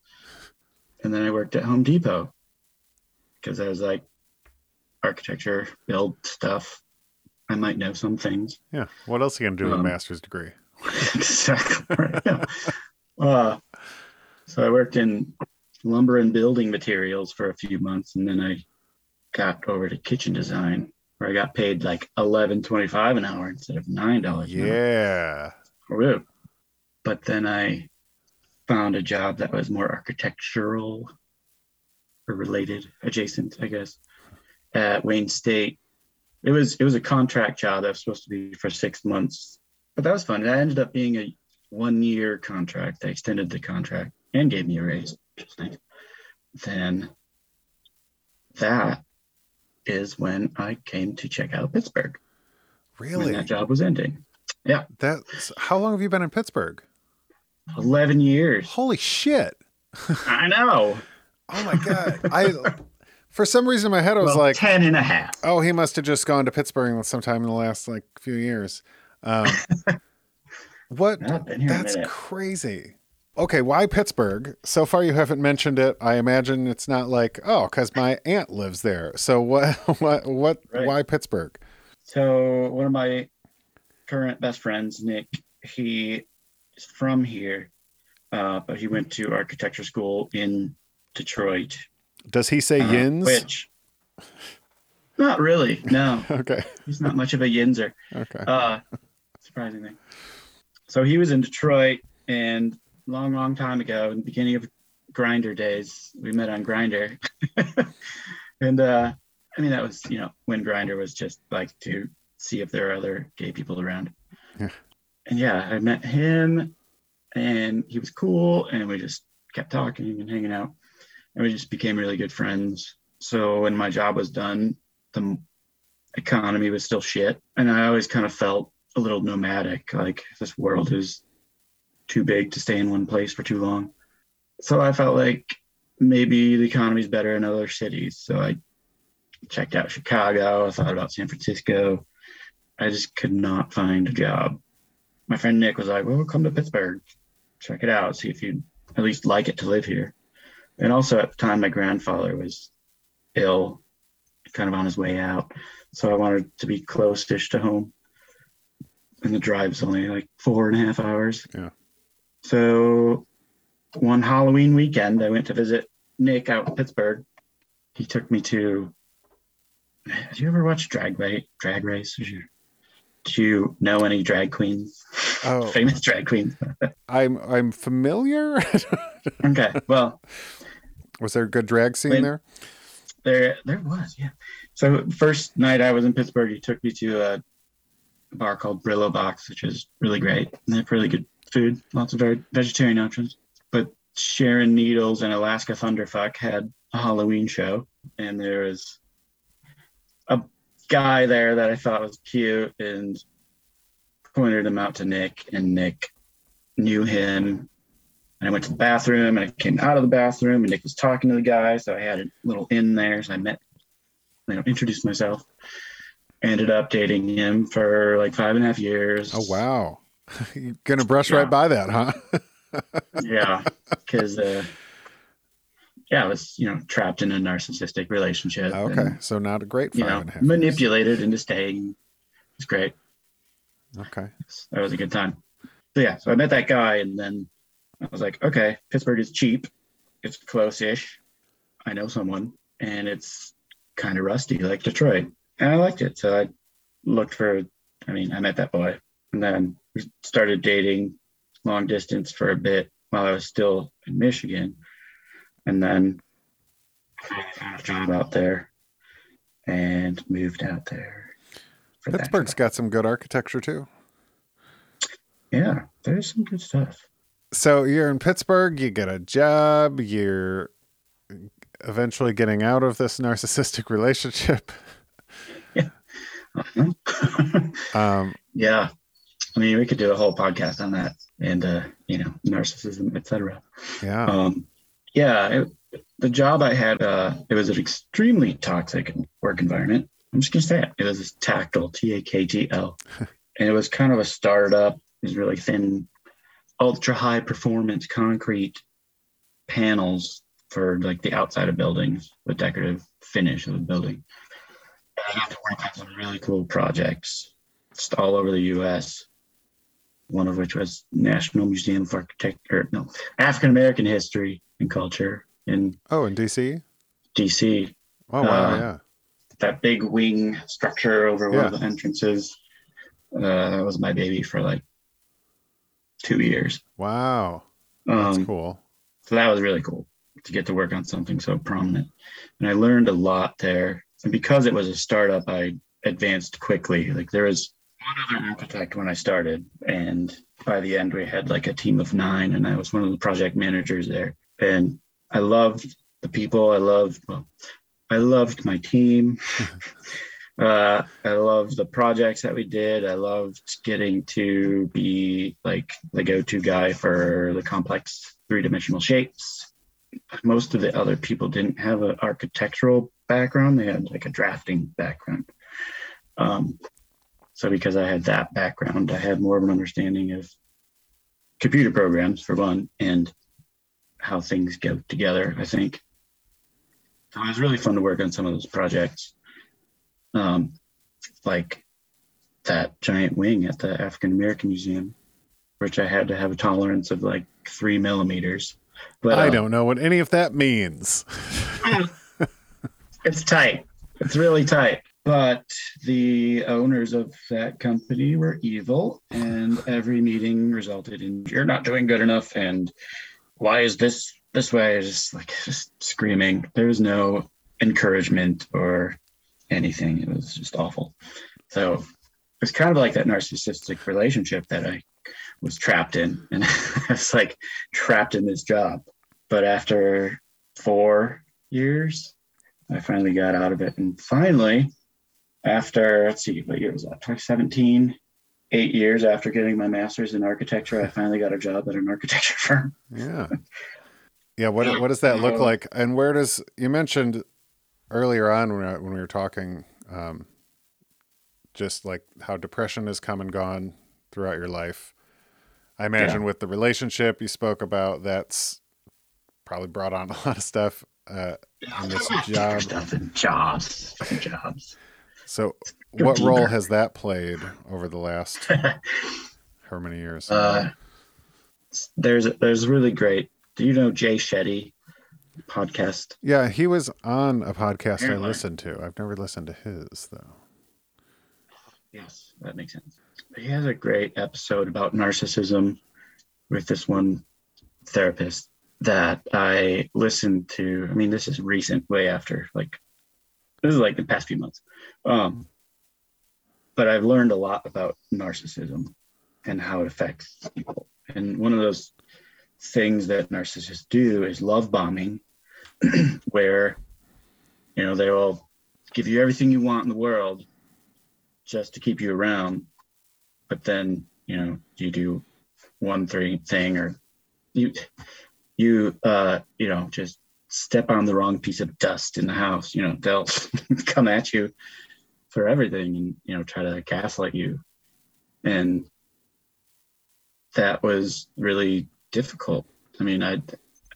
And then I worked at Home Depot because I was like, architecture, build stuff. I might know some things. Yeah. What else are you to do with a Um, master's degree? <laughs> exactly. Right. <laughs> Yeah. Uh, so I worked in lumber and building materials for a few months, and then I got over to kitchen design, where I got paid like eleven twenty five an hour instead of nine dollars. Yeah. Woo. But then I found a job that was more architectural or related, adjacent, I guess, at Wayne State. It was it was a contract job that was supposed to be for six months, but that was fun. It ended up being a one year contract. They extended the contract and gave me a raise. Then that is when I came to check out Pittsburgh when Really? that job was ending. Yeah. That's how long have you been in Pittsburgh? Eleven years. Holy shit. I know. Oh my god. I for some reason in my head I was Well, like, 10 and a half. oh, he must have just gone to Pittsburgh sometime in the last like few years. Um, <laughs> what? I've been here That's crazy. Okay, why Pittsburgh? So far you haven't mentioned it. I imagine it's not like, oh, because my aunt lives there. So what? <laughs> What? What? Right. Why Pittsburgh? So one of my current best friends, Nick, he is from here, uh, but he went to architecture school in Detroit. Does he say uh, Yinz? Which Not really. No, <laughs> Okay. he's not much of a yinzer. Okay. Uh, surprisingly. So he was in Detroit, and long, long time ago, in the beginning of Grindr days, we met on Grindr, <laughs> and uh, I mean that was you know when Grindr was just like to see if there are other gay people around. Yeah. And yeah, I met him, and he was cool, and we just kept talking and hanging out, and we just became really good friends. So when my job was done, the economy was still shit, and I always kind of felt a little nomadic, like this world is too big to stay in one place for too long. So I felt like maybe the economy's better in other cities. So I checked out Chicago. I thought about San Francisco. I just could not find a job. My friend Nick was like, "Well, come to Pittsburgh, check it out, see if you at least like it to live here." And also at the time, my grandfather was ill, kind of on his way out, so I wanted to be close-ish to home. And the drive's only like four and a half hours. Yeah. So one Halloween weekend, I went to visit Nick out in Pittsburgh. He took me to. Did you ever watch Drag Race? Drag Race? Did you, do you know any drag queens? Oh, <laughs> Famous drag queens. <laughs> I'm I'm familiar. <laughs> Okay. Well, was there a good drag scene Wait. there? there there was, yeah. So first night I was in Pittsburgh, he took me to a bar called Brillobox, which is really great. And they have really good food, lots of very vegetarian options. But Sharon Needles and Alaska Thunderfuck had a Halloween show, and there was a guy there that I thought was cute and pointed him out to Nick, and Nick knew him. And I went to the bathroom and I came out of the bathroom and Nick was talking to the guy. So I had a little in there. So I met, you know, introduced myself. Ended up dating him for like five and a half years. Oh wow. You're <laughs> gonna brush Yeah. right by that, huh? <laughs> Yeah. Cause, uh, yeah, I was, you know, trapped in a narcissistic relationship. okay. and, So not a great you five know, and a half. years. manipulated into staying. It's great. Okay. That was a good time. So yeah, so I met that guy and then I was like, okay, Pittsburgh is cheap. It's close-ish. I know someone and it's kind of rusty like Detroit. And I liked it. So I looked for I mean, I met that boy and then started dating long distance for a bit while I was still in Michigan. And then I found a job out there and moved out there. for that got some good architecture too. Yeah, there's some good stuff. So you're in Pittsburgh, you get a job, you're eventually getting out of this narcissistic <laughs> relationship. <laughs> Um, yeah, I mean, we could do a whole podcast on that, and uh, you know, narcissism, etc. yeah. Um, yeah, it, the job I had, uh, it was an extremely toxic work environment. I'm just gonna say it. It was this TAKTL, T A K T L, <laughs> and it was kind of a startup. It was really thin, ultra high performance concrete panels for like the outside of buildings, the decorative finish of the building. And I got to work on some really cool projects, just all over the U.S. One of which was National Museum of Architecture, no, African American History and Culture in oh, in DC? D.C. Oh wow, Uh, yeah. That big wing structure over one of the entrances. Uh, that was my baby for like two years. Wow. That's Um, cool. So that was really cool to get to work on something so prominent. And I learned a lot there. And because it was a startup, I advanced quickly. Like there was one other architect when I started, and by the end we had like a team of nine, and I was one of the project managers there. And I loved the people. I loved well, I loved my team. <laughs> uh, I loved the projects that we did. I loved getting to be like the go-to guy for the complex three-dimensional shapes. Most of the other people didn't have an architectural background; they had like a drafting background. Um, so because I had that background, I had more of an understanding of computer programs for one, and how things go together. I think so it was really fun to work on some of those projects, um, like that giant wing at the African American Museum, which I had to have a tolerance of like three millimeters. But I uh, don't know what any of that means. <laughs> it's tight. it's really tight. But the owners of that company were evil, and every meeting resulted in "you're not doing good enough," and "why is this this way?" Just like just screaming. There was no encouragement or anything. It was just awful. So it was kind of like that narcissistic relationship that I was trapped in, <laughs> and I was like trapped in this job. But after four years, I finally got out of it, and finally after let's see what year was that? 2017 eight years after getting my master's in architecture i finally got a job at an architecture <laughs> firm. Yeah. Yeah what, what does that look like? And where does you mentioned earlier on when, I, when we were talking um, just like how depression has come and gone throughout your life. I imagine yeah. with the relationship you spoke about that's probably brought on a lot of stuff uh, in this job. <laughs> Stuff and jobs jobs so, what role has that played over the last <laughs> how many years? Uh, there's there's really great. Do you know Jay Shetty podcast? Yeah, he was on a podcast I listened to. I've never listened to his though. Yes, that makes sense. He has a great episode about narcissism with this one therapist that I listened to. I mean, this is recent, way after like this is like the past few months. Um, but I've learned a lot about narcissism and how it affects people. And one of those things that narcissists do is love bombing, <clears throat> where you know they will give you everything you want in the world just to keep you around, but then you know you do one three thing or you you uh you know just step on the wrong piece of dust in the house, you know, they'll <laughs> come at you for everything and, you know, try to gaslight you. And that was really difficult. I mean, I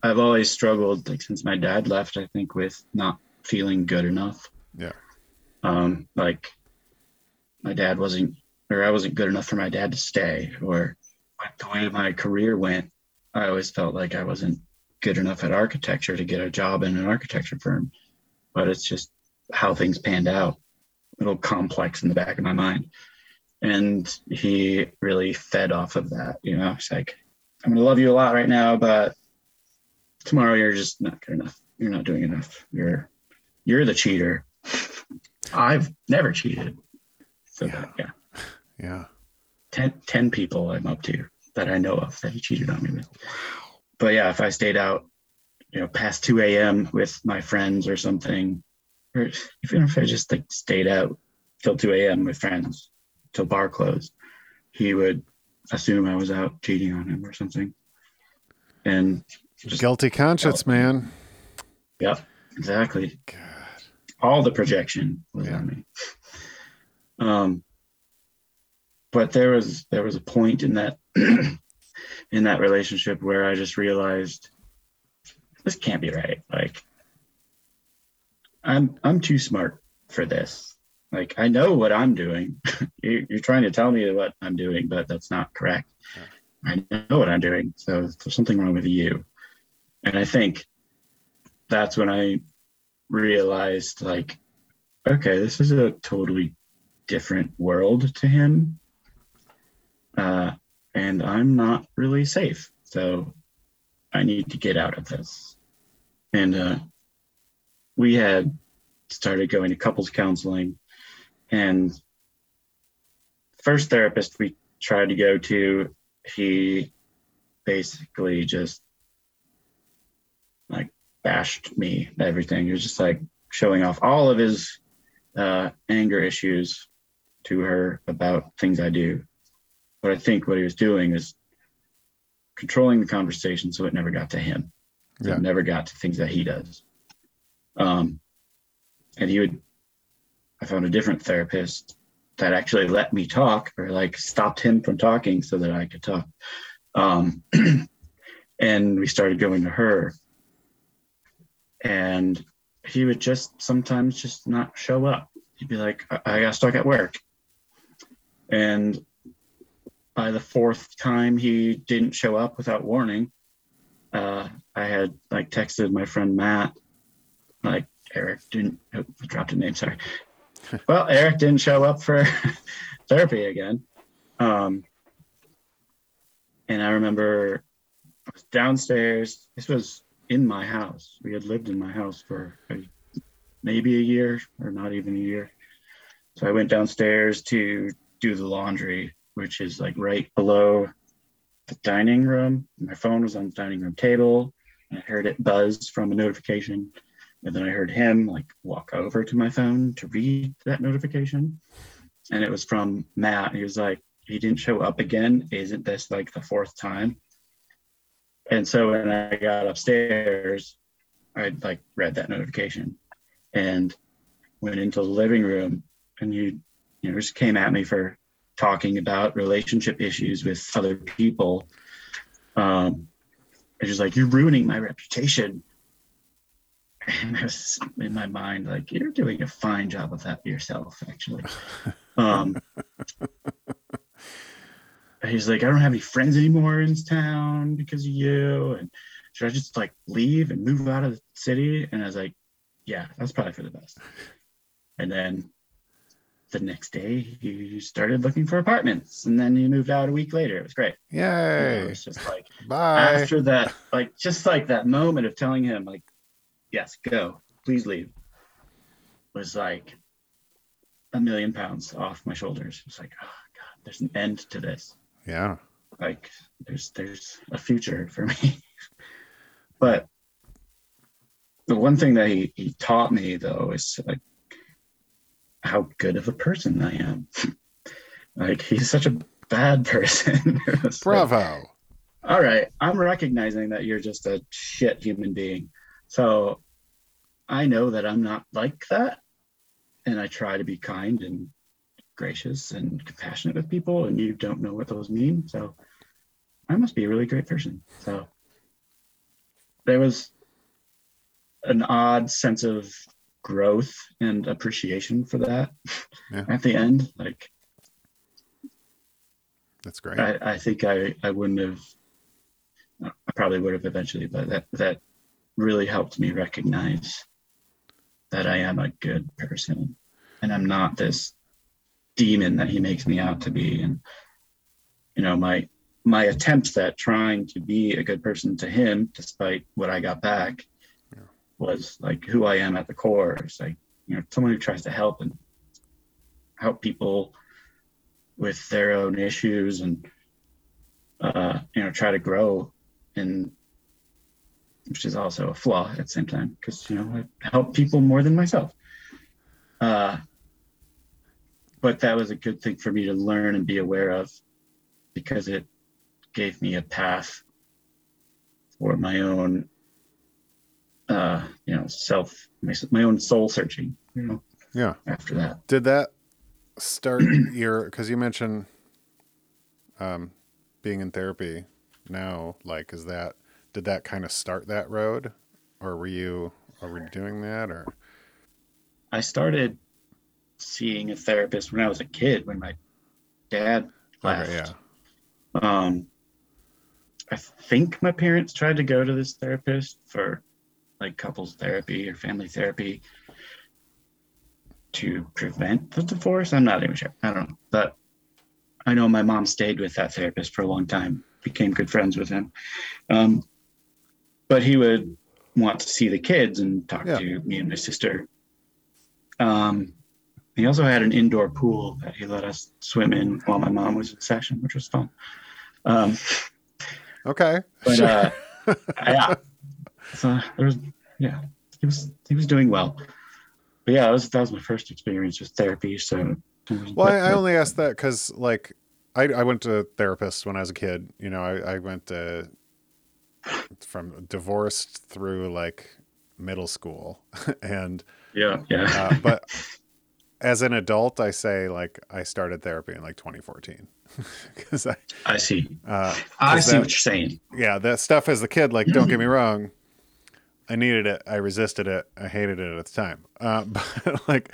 I've always struggled like since my dad left, I think with not feeling good enough. Yeah. Um, like my dad wasn't or I wasn't good enough for my dad to stay or like the way my career went, I always felt like I wasn't good enough at architecture to get a job in an architecture firm, but it's just how things panned out. A little complex in the back of my mind. And he really fed off of that. You know, it's like, I'm gonna love you a lot right now, but tomorrow you're just not good enough. You're not doing enough. You're you're the cheater. I've never cheated. So yeah. That, yeah. Yeah. 10, 10 people I'm up to that I know of that he cheated on me with but yeah, if I stayed out, you know, past 2 a.m. with my friends or something, or even if I just like stayed out till 2 a.m. with friends till bar closed, he would assume I was out cheating on him or something. And guilty conscience, man. Yep, exactly. God. All the projection was yeah. on me. Um, but there was there was a point in that <clears throat> in that relationship where I just realized this can't be right. Like I'm I'm too smart for this. Like I know what I'm doing. <laughs> you're, trying to tell me what I'm doing, but that's not correct. I know what I'm doing. So there's something wrong with you. And I think that's when I realized like, okay, this is a totally different world to him. Uh, and I'm not really safe. So I need to get out of this. And uh, we had started going to couples counseling, and first therapist we tried to go to, he basically just like bashed me everything. He was just like showing off all of his uh, anger issues to her about things I do. But I think what he was doing is controlling the conversation so it never got to him. Yeah. It never got to things that he does. Um, and he would, I found a different therapist that actually let me talk or like stopped him from talking so that I could talk. Um, <clears throat> and we started going to her. And he would just sometimes just not show up. He'd be like, I, I got stuck at work. And by the fourth time he didn't show up without warning, uh, I had like texted my friend Matt, like, Eric didn't oh, I dropped a name, sorry. <laughs> well, Eric didn't show up for <laughs> therapy again. Um, and I remember I was downstairs. This was in my house. We had lived in my house for a, maybe a year or not even a year. So I went downstairs to do the laundry, which is like right below the dining room. My phone was on the dining room table. And I heard it buzz from a notification. And then I heard him like walk over to my phone to read that notification. And it was from Matt. He was like, he didn't show up again. Isn't this like the fourth time? And so when I got upstairs, I like read that notification and went into the living room and you you know just came at me for talking about relationship issues with other people. Um it's just like you're ruining my reputation. And I was in my mind like you're doing a fine job of that yourself, actually. <laughs> Um he's like, I don't have any friends anymore in this town because of you. And should I just like leave and move out of the city? And I was like, yeah, that's probably for the best. And then the next day he started looking for apartments and then he moved out a week later. It was great. Yay. It was just like Bye. after that, like just like that moment of telling him, like, yes, go, please leave, was like a million pounds off my shoulders. It's like, oh God, there's an end to this Yeah. like there's there's a future for me <laughs> but the one thing that he, he taught me though is like how good of a person i am. <laughs> Like he's such a bad <laughs> person. <laughs> It's like, Bravo. all right i'm recognizing that you're just a shit human being. So i know that i'm not like that and i try to be kind and gracious and compassionate with people and you don't know what those mean. So i must be a really great person. So there was an odd sense of growth and appreciation for that Yeah. <laughs> at the end like That's great. I, I think I, I wouldn't have I probably would have eventually, but that that really helped me recognize that I am a good person and I'm not this demon that he makes me out to be. And you know, my my attempts at trying to be a good person to him, despite what I got back. Was like who I am at the core. It's like, you know, someone who tries to help and help people with their own issues and uh, you know try to grow and which is also a flaw at the same time because you know I help people more than myself uh, but that was a good thing for me to learn and be aware of because it gave me a path for my own uh, you know self my, my own soul searching you know Yeah. after that Did that start <clears throat> your because you mentioned um being in therapy now, like is that did that kind of start that road? Or were you are we doing that or I started seeing a therapist when I was a kid when my dad left. Okay, yeah. Um, I think my parents tried to go to this therapist for like couples therapy or family therapy to prevent the divorce. I'm not even sure. I don't know. But I know my mom stayed with that therapist for a long time, became good friends with him. Um, but he would want to see the kids and talk Yeah. to me and my sister. Um, he also had an indoor pool that he let us swim in while my mom was in session, which was fun. Um, Okay. but Sure. uh, <laughs> yeah, so there was yeah, he was he was doing well. But yeah, that was that was my first experience with therapy. So Well, I, I only asked that because, like, I, I went to therapist when I was a kid. You know, I, I went to from divorced through like middle school, <laughs> and yeah yeah uh, but as an adult, I say like I started therapy in like 2014 because <laughs> I, I see uh, I see that- what you're saying. yeah, that stuff as a kid. Like, don't get me wrong, I needed it, I resisted it, I hated it at the time. Uh, <laughs> but like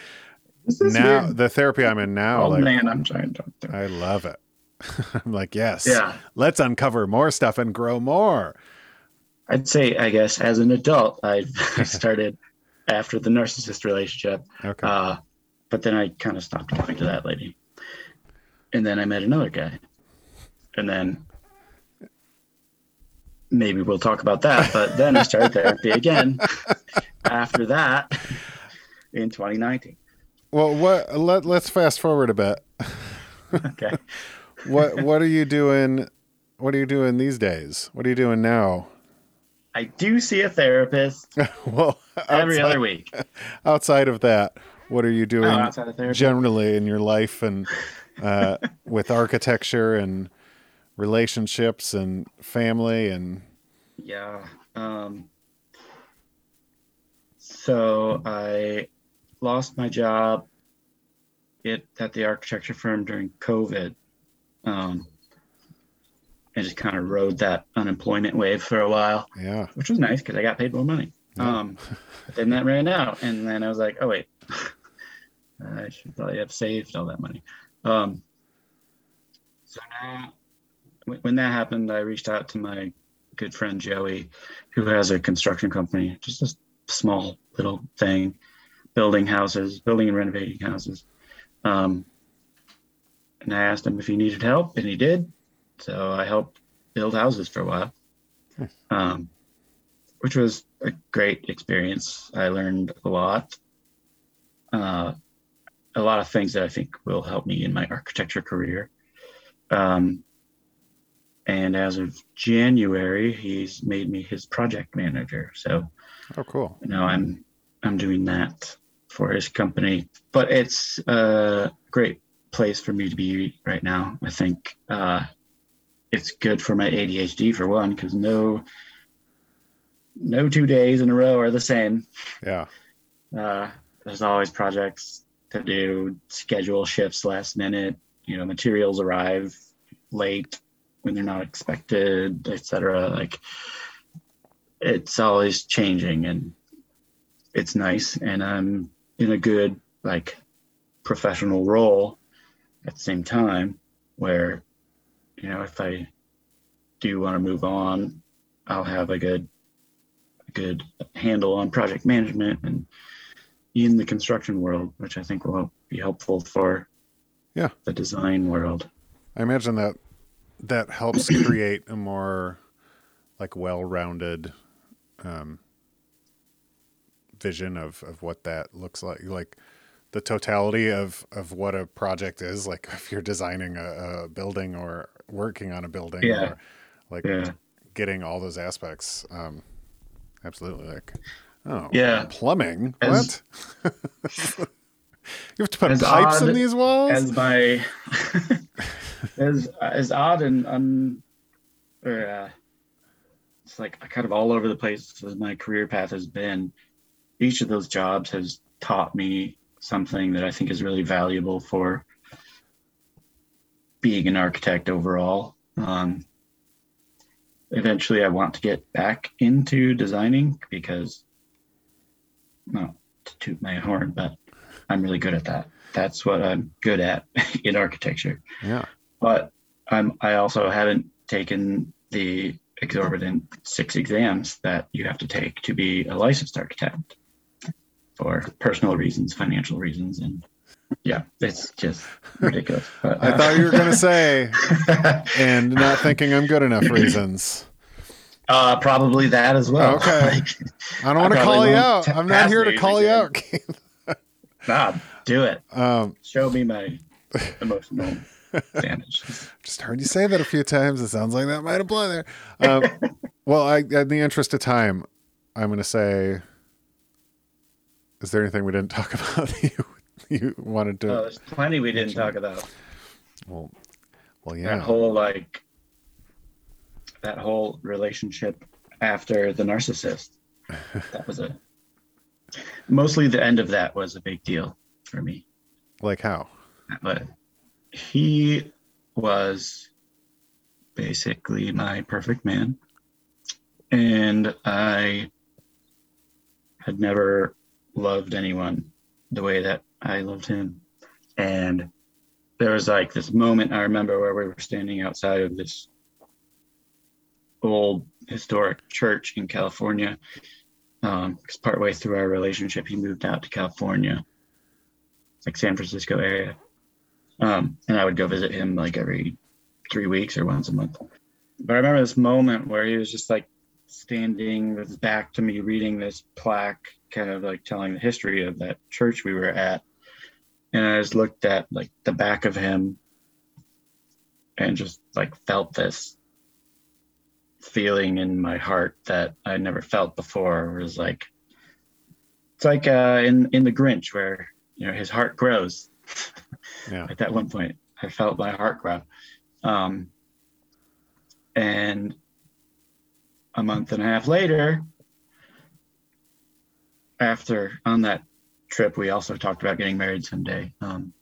now, weird. the therapy I'm in now, oh like man, I'm trying to. I love it. <laughs> I'm like, yes, Yeah, let's uncover more stuff and grow more. I'd say I guess as an adult, I I <laughs> started after the narcissist relationship. Okay. Uh, but then I kind of stopped talking to that lady. And then I met another guy. And then maybe we'll talk about that. But then I started therapy again after that in 2019. well, what? Let Let's fast forward a bit. Okay. <laughs> What What are you doing? What are you doing these days? What are you doing now? I do see a therapist <laughs> well, every other week. <laughs> outside of that, what are you doing Oh, outside of therapy. generally in your life and uh, with architecture and relationships and family and Yeah. Um, so I lost my job it, at the architecture firm during COVID. Um, and just kind of rode that unemployment wave for a while, yeah, which was nice because I got paid more money. Yeah. Um, then that ran out, and then I was like, oh wait, <laughs> I should probably have saved all that money. Um, so now, when, that happened, I reached out to my good friend Joey, who has a construction company, just a small little thing, building houses, building and renovating houses. Um, and I asked him if he needed help, and he did. So I helped build houses for a while, Nice. um, which was a great experience. I learned a lot, uh, a lot of things that I think will help me in my architecture career. Um, and as of January, he's made me his project manager. So oh cool, you know i'm i'm doing that for his company. But it's a great place for me to be right now. I think uh it's good for my adhd for one because no no two days in a row are the same. Yeah, uh there's always projects to do schedule shifts last minute you know materials arrive late when they're not expected etc like it's always changing and it's nice and i'm in a good like professional role at the same time where you know if i do want to move on i'll have a good a good handle on project management and in the construction world which i think will be helpful for Yeah. the design world I imagine that that helps <clears throat> create a more like well-rounded um, vision of of what that looks like, like the totality of of what a project is. Like <laughs> if you're designing a, a building or working on a building, Yeah. or like yeah getting all those aspects. Um, absolutely, like oh Yeah. plumbing. As- what? <laughs> you have to put pipes in these walls. as my <laughs> as as odd and or uh, it's like kind of all over the place as my career path has been. Each of those jobs has taught me something that I think is really valuable for being an architect overall. Um, eventually, I want to get back into designing because, well, to toot my horn, but I'm really good at that. That's what I'm good at <laughs> in architecture. yeah. But I'm I also haven't taken the exorbitant six exams that you have to take to be a licensed architect for personal reasons, financial reasons, and yeah, it's just ridiculous. But, I thought you were gonna say <laughs> and not thinking I'm good enough reasons. uh, probably that as well. Okay. <laughs> Like, I don't want to call you out. t- I'm not here to call you out. Nah, do it. Um, Show me my emotional damage. <laughs> just heard you say that a few times. It sounds like that might apply there. Um, <laughs> well, I, in the interest of time, I'm going to say, is there anything we didn't talk <laughs> about that you, you wanted to? Oh, there's plenty we didn't talk about. well, well, yeah. that whole like that whole relationship after the narcissist that was a mostly the end of that was a big deal for me like how? but he was basically my perfect man and i had never loved anyone the way that i loved him and there was like this moment i remember where we were standing outside of this old historic church in california Um, because partway through our relationship, he moved out to California, like San Francisco area. Um, and I would go visit him like every three weeks or once a month. But I remember this moment where he was just like standing with his back to me, reading this plaque, kind of like telling the history of that church we were at. And I just looked at like the back of him and just like felt this feeling in my heart that I never felt before. It was like it's like uh, in in the Grinch where you know his heart grows. <laughs> Yeah. At that one point, I felt my heart grow, um, and a month and a half later, after on that trip, we also talked about getting married someday. Um,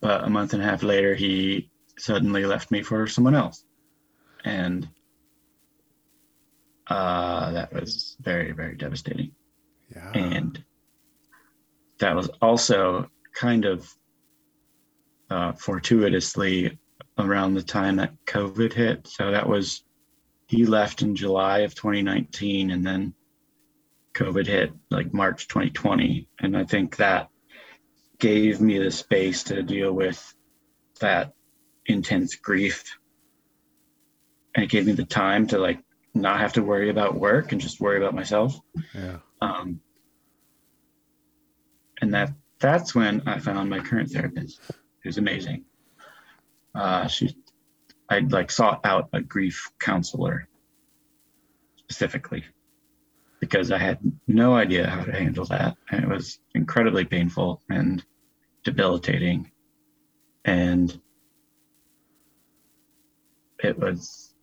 but a month and a half later, he suddenly left me for someone else, and uh, that was very, very devastating. Yeah. And that was also kind of uh, fortuitously around the time that COVID hit. So that was, he left in July of 2019, and then COVID hit like March 2020. And I think that gave me the space to deal with that intense grief. And it gave me the time to like not have to worry about work and just worry about myself. Yeah. Um, and that that's when I found my current therapist, who's amazing. Uh, she, I like sought out a grief counselor specifically because I had no idea how to handle that, and it was incredibly painful and debilitating, and it was,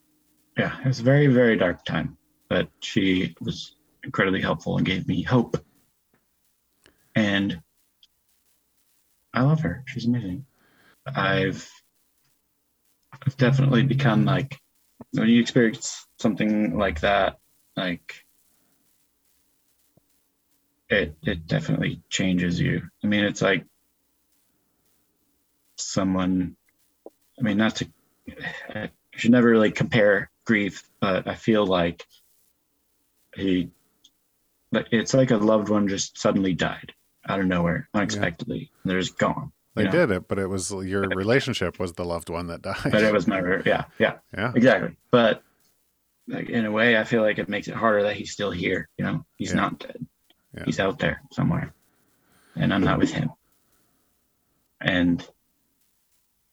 yeah, it was a very very dark time. But she was incredibly helpful and gave me hope. And I love her. She's amazing. I've I've definitely become like when you experience something like that, like it it definitely changes you. I mean, it's like someone I mean, not to I should never really compare grief, but I feel like he but it's like a loved one just suddenly died out of nowhere unexpectedly they're just gone They know? did it, but it was your relationship was the loved one that died. but it was my yeah yeah yeah. exactly but like in a way i feel like it makes it harder that he's still here you know he's Yeah. not dead Yeah. he's out there somewhere and i'm not with him and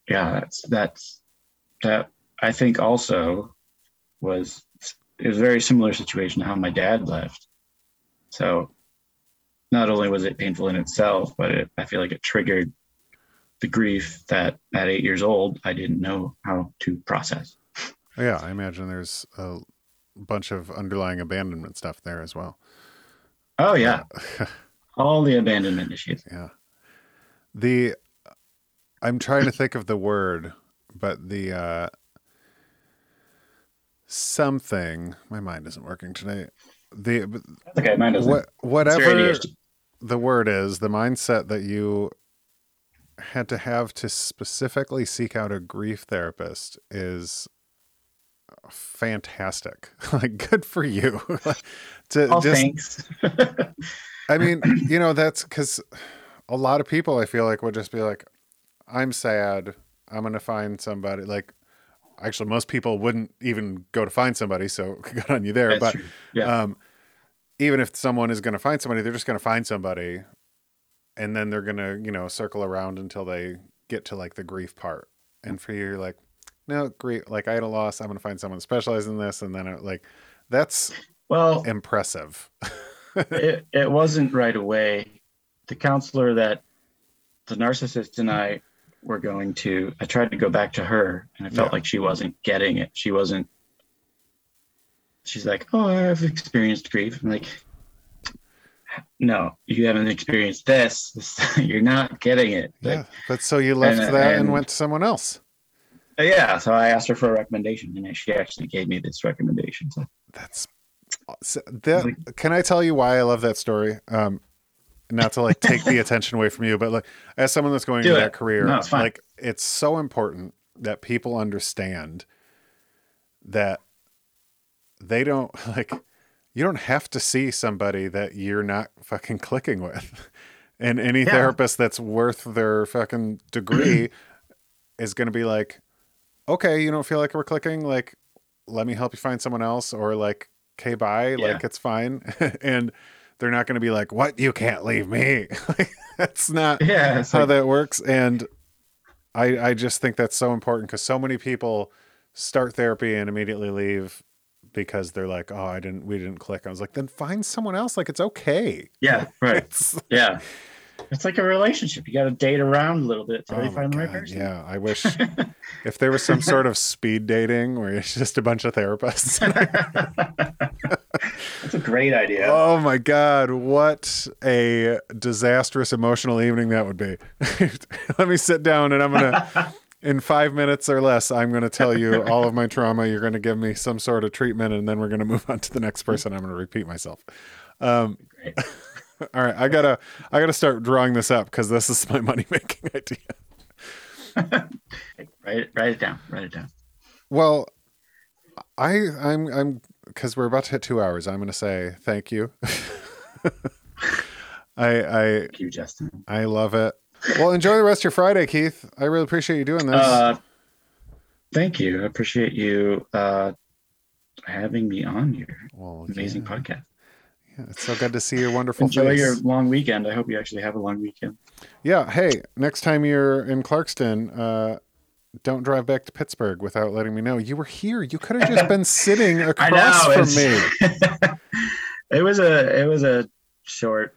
yeah that's that's that i think also was it was a very similar situation to how my dad left so not only was it painful in itself but it, i feel like it triggered the grief that at eight years old i didn't know how to process Yeah, I imagine there's a bunch of underlying abandonment stuff there as well. oh yeah <laughs> all the abandonment issues Yeah. The I'm trying to think of the word, but the uh something my mind isn't working today. The That's okay mine doesn't what whatever the word is, the mindset that you had to have to specifically seek out a grief therapist is fantastic. <laughs> like good for you. <laughs> to oh just thanks I mean, you know, that's because a lot of people I feel like would just be like, I'm sad. I'm going to find somebody. Like, actually, most people wouldn't even go to find somebody. So, <laughs> good on you there. That's but yeah um, even if someone is going to find somebody, they're just going to find somebody. And then they're going to, you know, circle around until they get to like the grief part. And mm. for you, you're like, no, grief. Like, I had a loss. I'm going to find someone specialized in this. And then, it, like, that's well impressive. <laughs> it, it wasn't right away. The counselor that the narcissist and I were going to, I tried to go back to her and I felt Yeah. like she wasn't getting it. She wasn't, she's like, Oh, I've experienced grief. I'm like, No, you haven't experienced this. This- <laughs> You're not getting it. Yeah. Like, But so you left and- that and and- went to someone else. yeah. So I asked her for a recommendation and she actually gave me this recommendation. So That's so that, can I tell you why I love that story? Um, not to like take <laughs> the attention away from you, but like as someone that's going into that career, No, it's like it's so important that people understand that they don't <laughs> like you don't have to see somebody that you're not fucking clicking with. <laughs> And any Yeah. therapist that's worth their fucking degree <clears throat> is going to be like, okay, you don't feel like we're clicking. Like, let me help you find someone else or like, okay, bye. Yeah. Like, it's fine. <laughs> and they're not going to be like, what? You can't leave me. <laughs> like, that's not Yeah. How like, that works. And I, I just think that's so important because so many people start therapy and immediately leave because they're like, oh, I didn't, we didn't click. I was like, then find someone else. Like, it's okay. yeah. Right. <laughs> It's, Yeah. It's like a relationship. You got to date around a little bit until Oh you find the right person. Yeah, I wish <laughs> if there was some sort of speed dating where it's just a bunch of therapists. <laughs> That's a great idea. oh my God, what a disastrous emotional evening that would be. Let me sit down and I'm going to, in five minutes or less, I'm going to tell you <laughs> all of my trauma. You're going to give me some sort of treatment and then we're going to move on to the next person. I'm going to repeat myself. Um, <laughs> all right, I gotta, I gotta start drawing this up because this is my <laughs> money making idea. Write it, write it down. Write it down. Well, I I'm I'm because we're about to hit two hours. I'm going to say thank you. I I Thank you, Justin. I love it. Well, enjoy the rest of your Friday, Keith. I really appreciate you doing this. Uh, thank you. I appreciate you uh, having me on your well, amazing yeah, podcast. yeah, it's so good to see your wonderful Enjoy face. your long weekend. I hope you actually have a long weekend. Yeah. Hey, next time you're in Clarkston, uh, don't drive back to Pittsburgh without letting me know. You were here. You could have just been <laughs> sitting across know. from me. <laughs> it was a it was a short,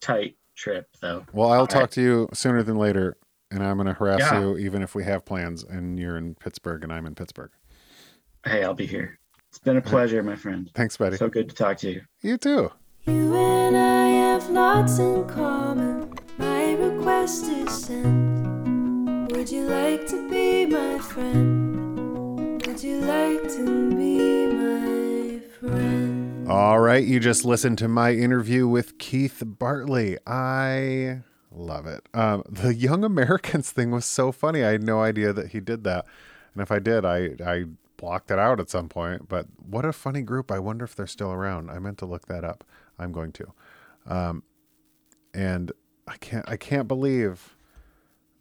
tight trip though. Well, I'll All talk right. to you sooner than later, and I'm going to harass Yeah. you even if we have plans and you're in Pittsburgh and I'm in Pittsburgh. Hey, I'll be here. It's been a pleasure, my friend. Thanks, buddy. So good to talk to you. you too. You and I have lots in common. My request is sent. Would you like to be my friend? Would you like to be my friend? All right, you just listened to my interview with Keith Bartley. I love it. Um, the Young Americans thing was so funny. I had no idea that he did that, and if I did, I I blocked it out at some point. But what a funny group! I wonder if they're still around. I meant to look that up. I'm going to. Um, and I can't I can't believe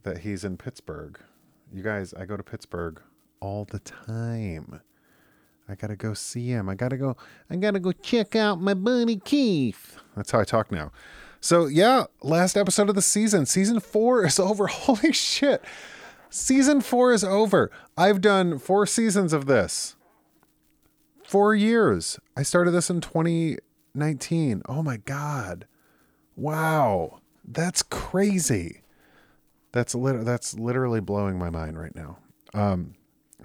that he's in Pittsburgh. You guys, I go to Pittsburgh all the time. I gotta go see him. I gotta go. I gotta go check out my buddy Keith. That's how I talk now. So yeah, last episode of the season. Season four is <laughs> over. Holy shit! Season four is over. I've done four seasons of this. Four years. I started this in 2019. Oh my god! Wow, that's crazy. That's lit- That's literally blowing my mind right now. Um,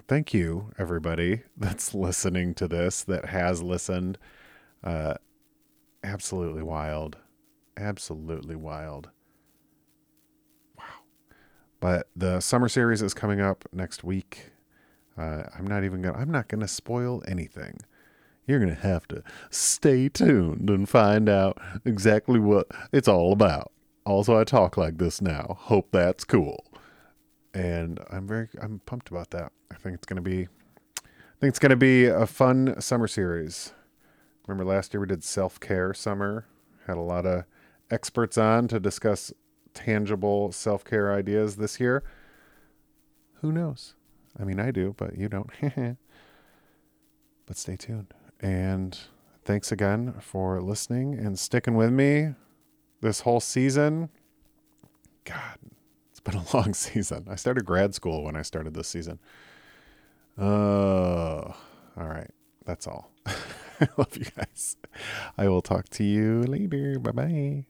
thank you everybody <laughs> that's listening to this that has listened. Uh absolutely wild. Absolutely wild. Wow. But the summer series is coming up next week. Uh i'm not even gonna i'm not gonna spoil anything. You're gonna have to stay tuned and find out exactly what it's all about. Also i talk like this now. Hope that's cool and I'm very I'm pumped about that. I think it's gonna be I think it's gonna be a fun summer series. Remember last year we did self care summer, had a lot of experts on to discuss tangible self care ideas this year. Who knows? I mean I do, but you don't. <laughs> but stay tuned. And thanks again for listening and sticking with me this whole season. God, been a <laughs> long season. I started grad school when I started this season. Oh, all right. That's all. <laughs> I love you guys. I will talk to you later. Bye bye.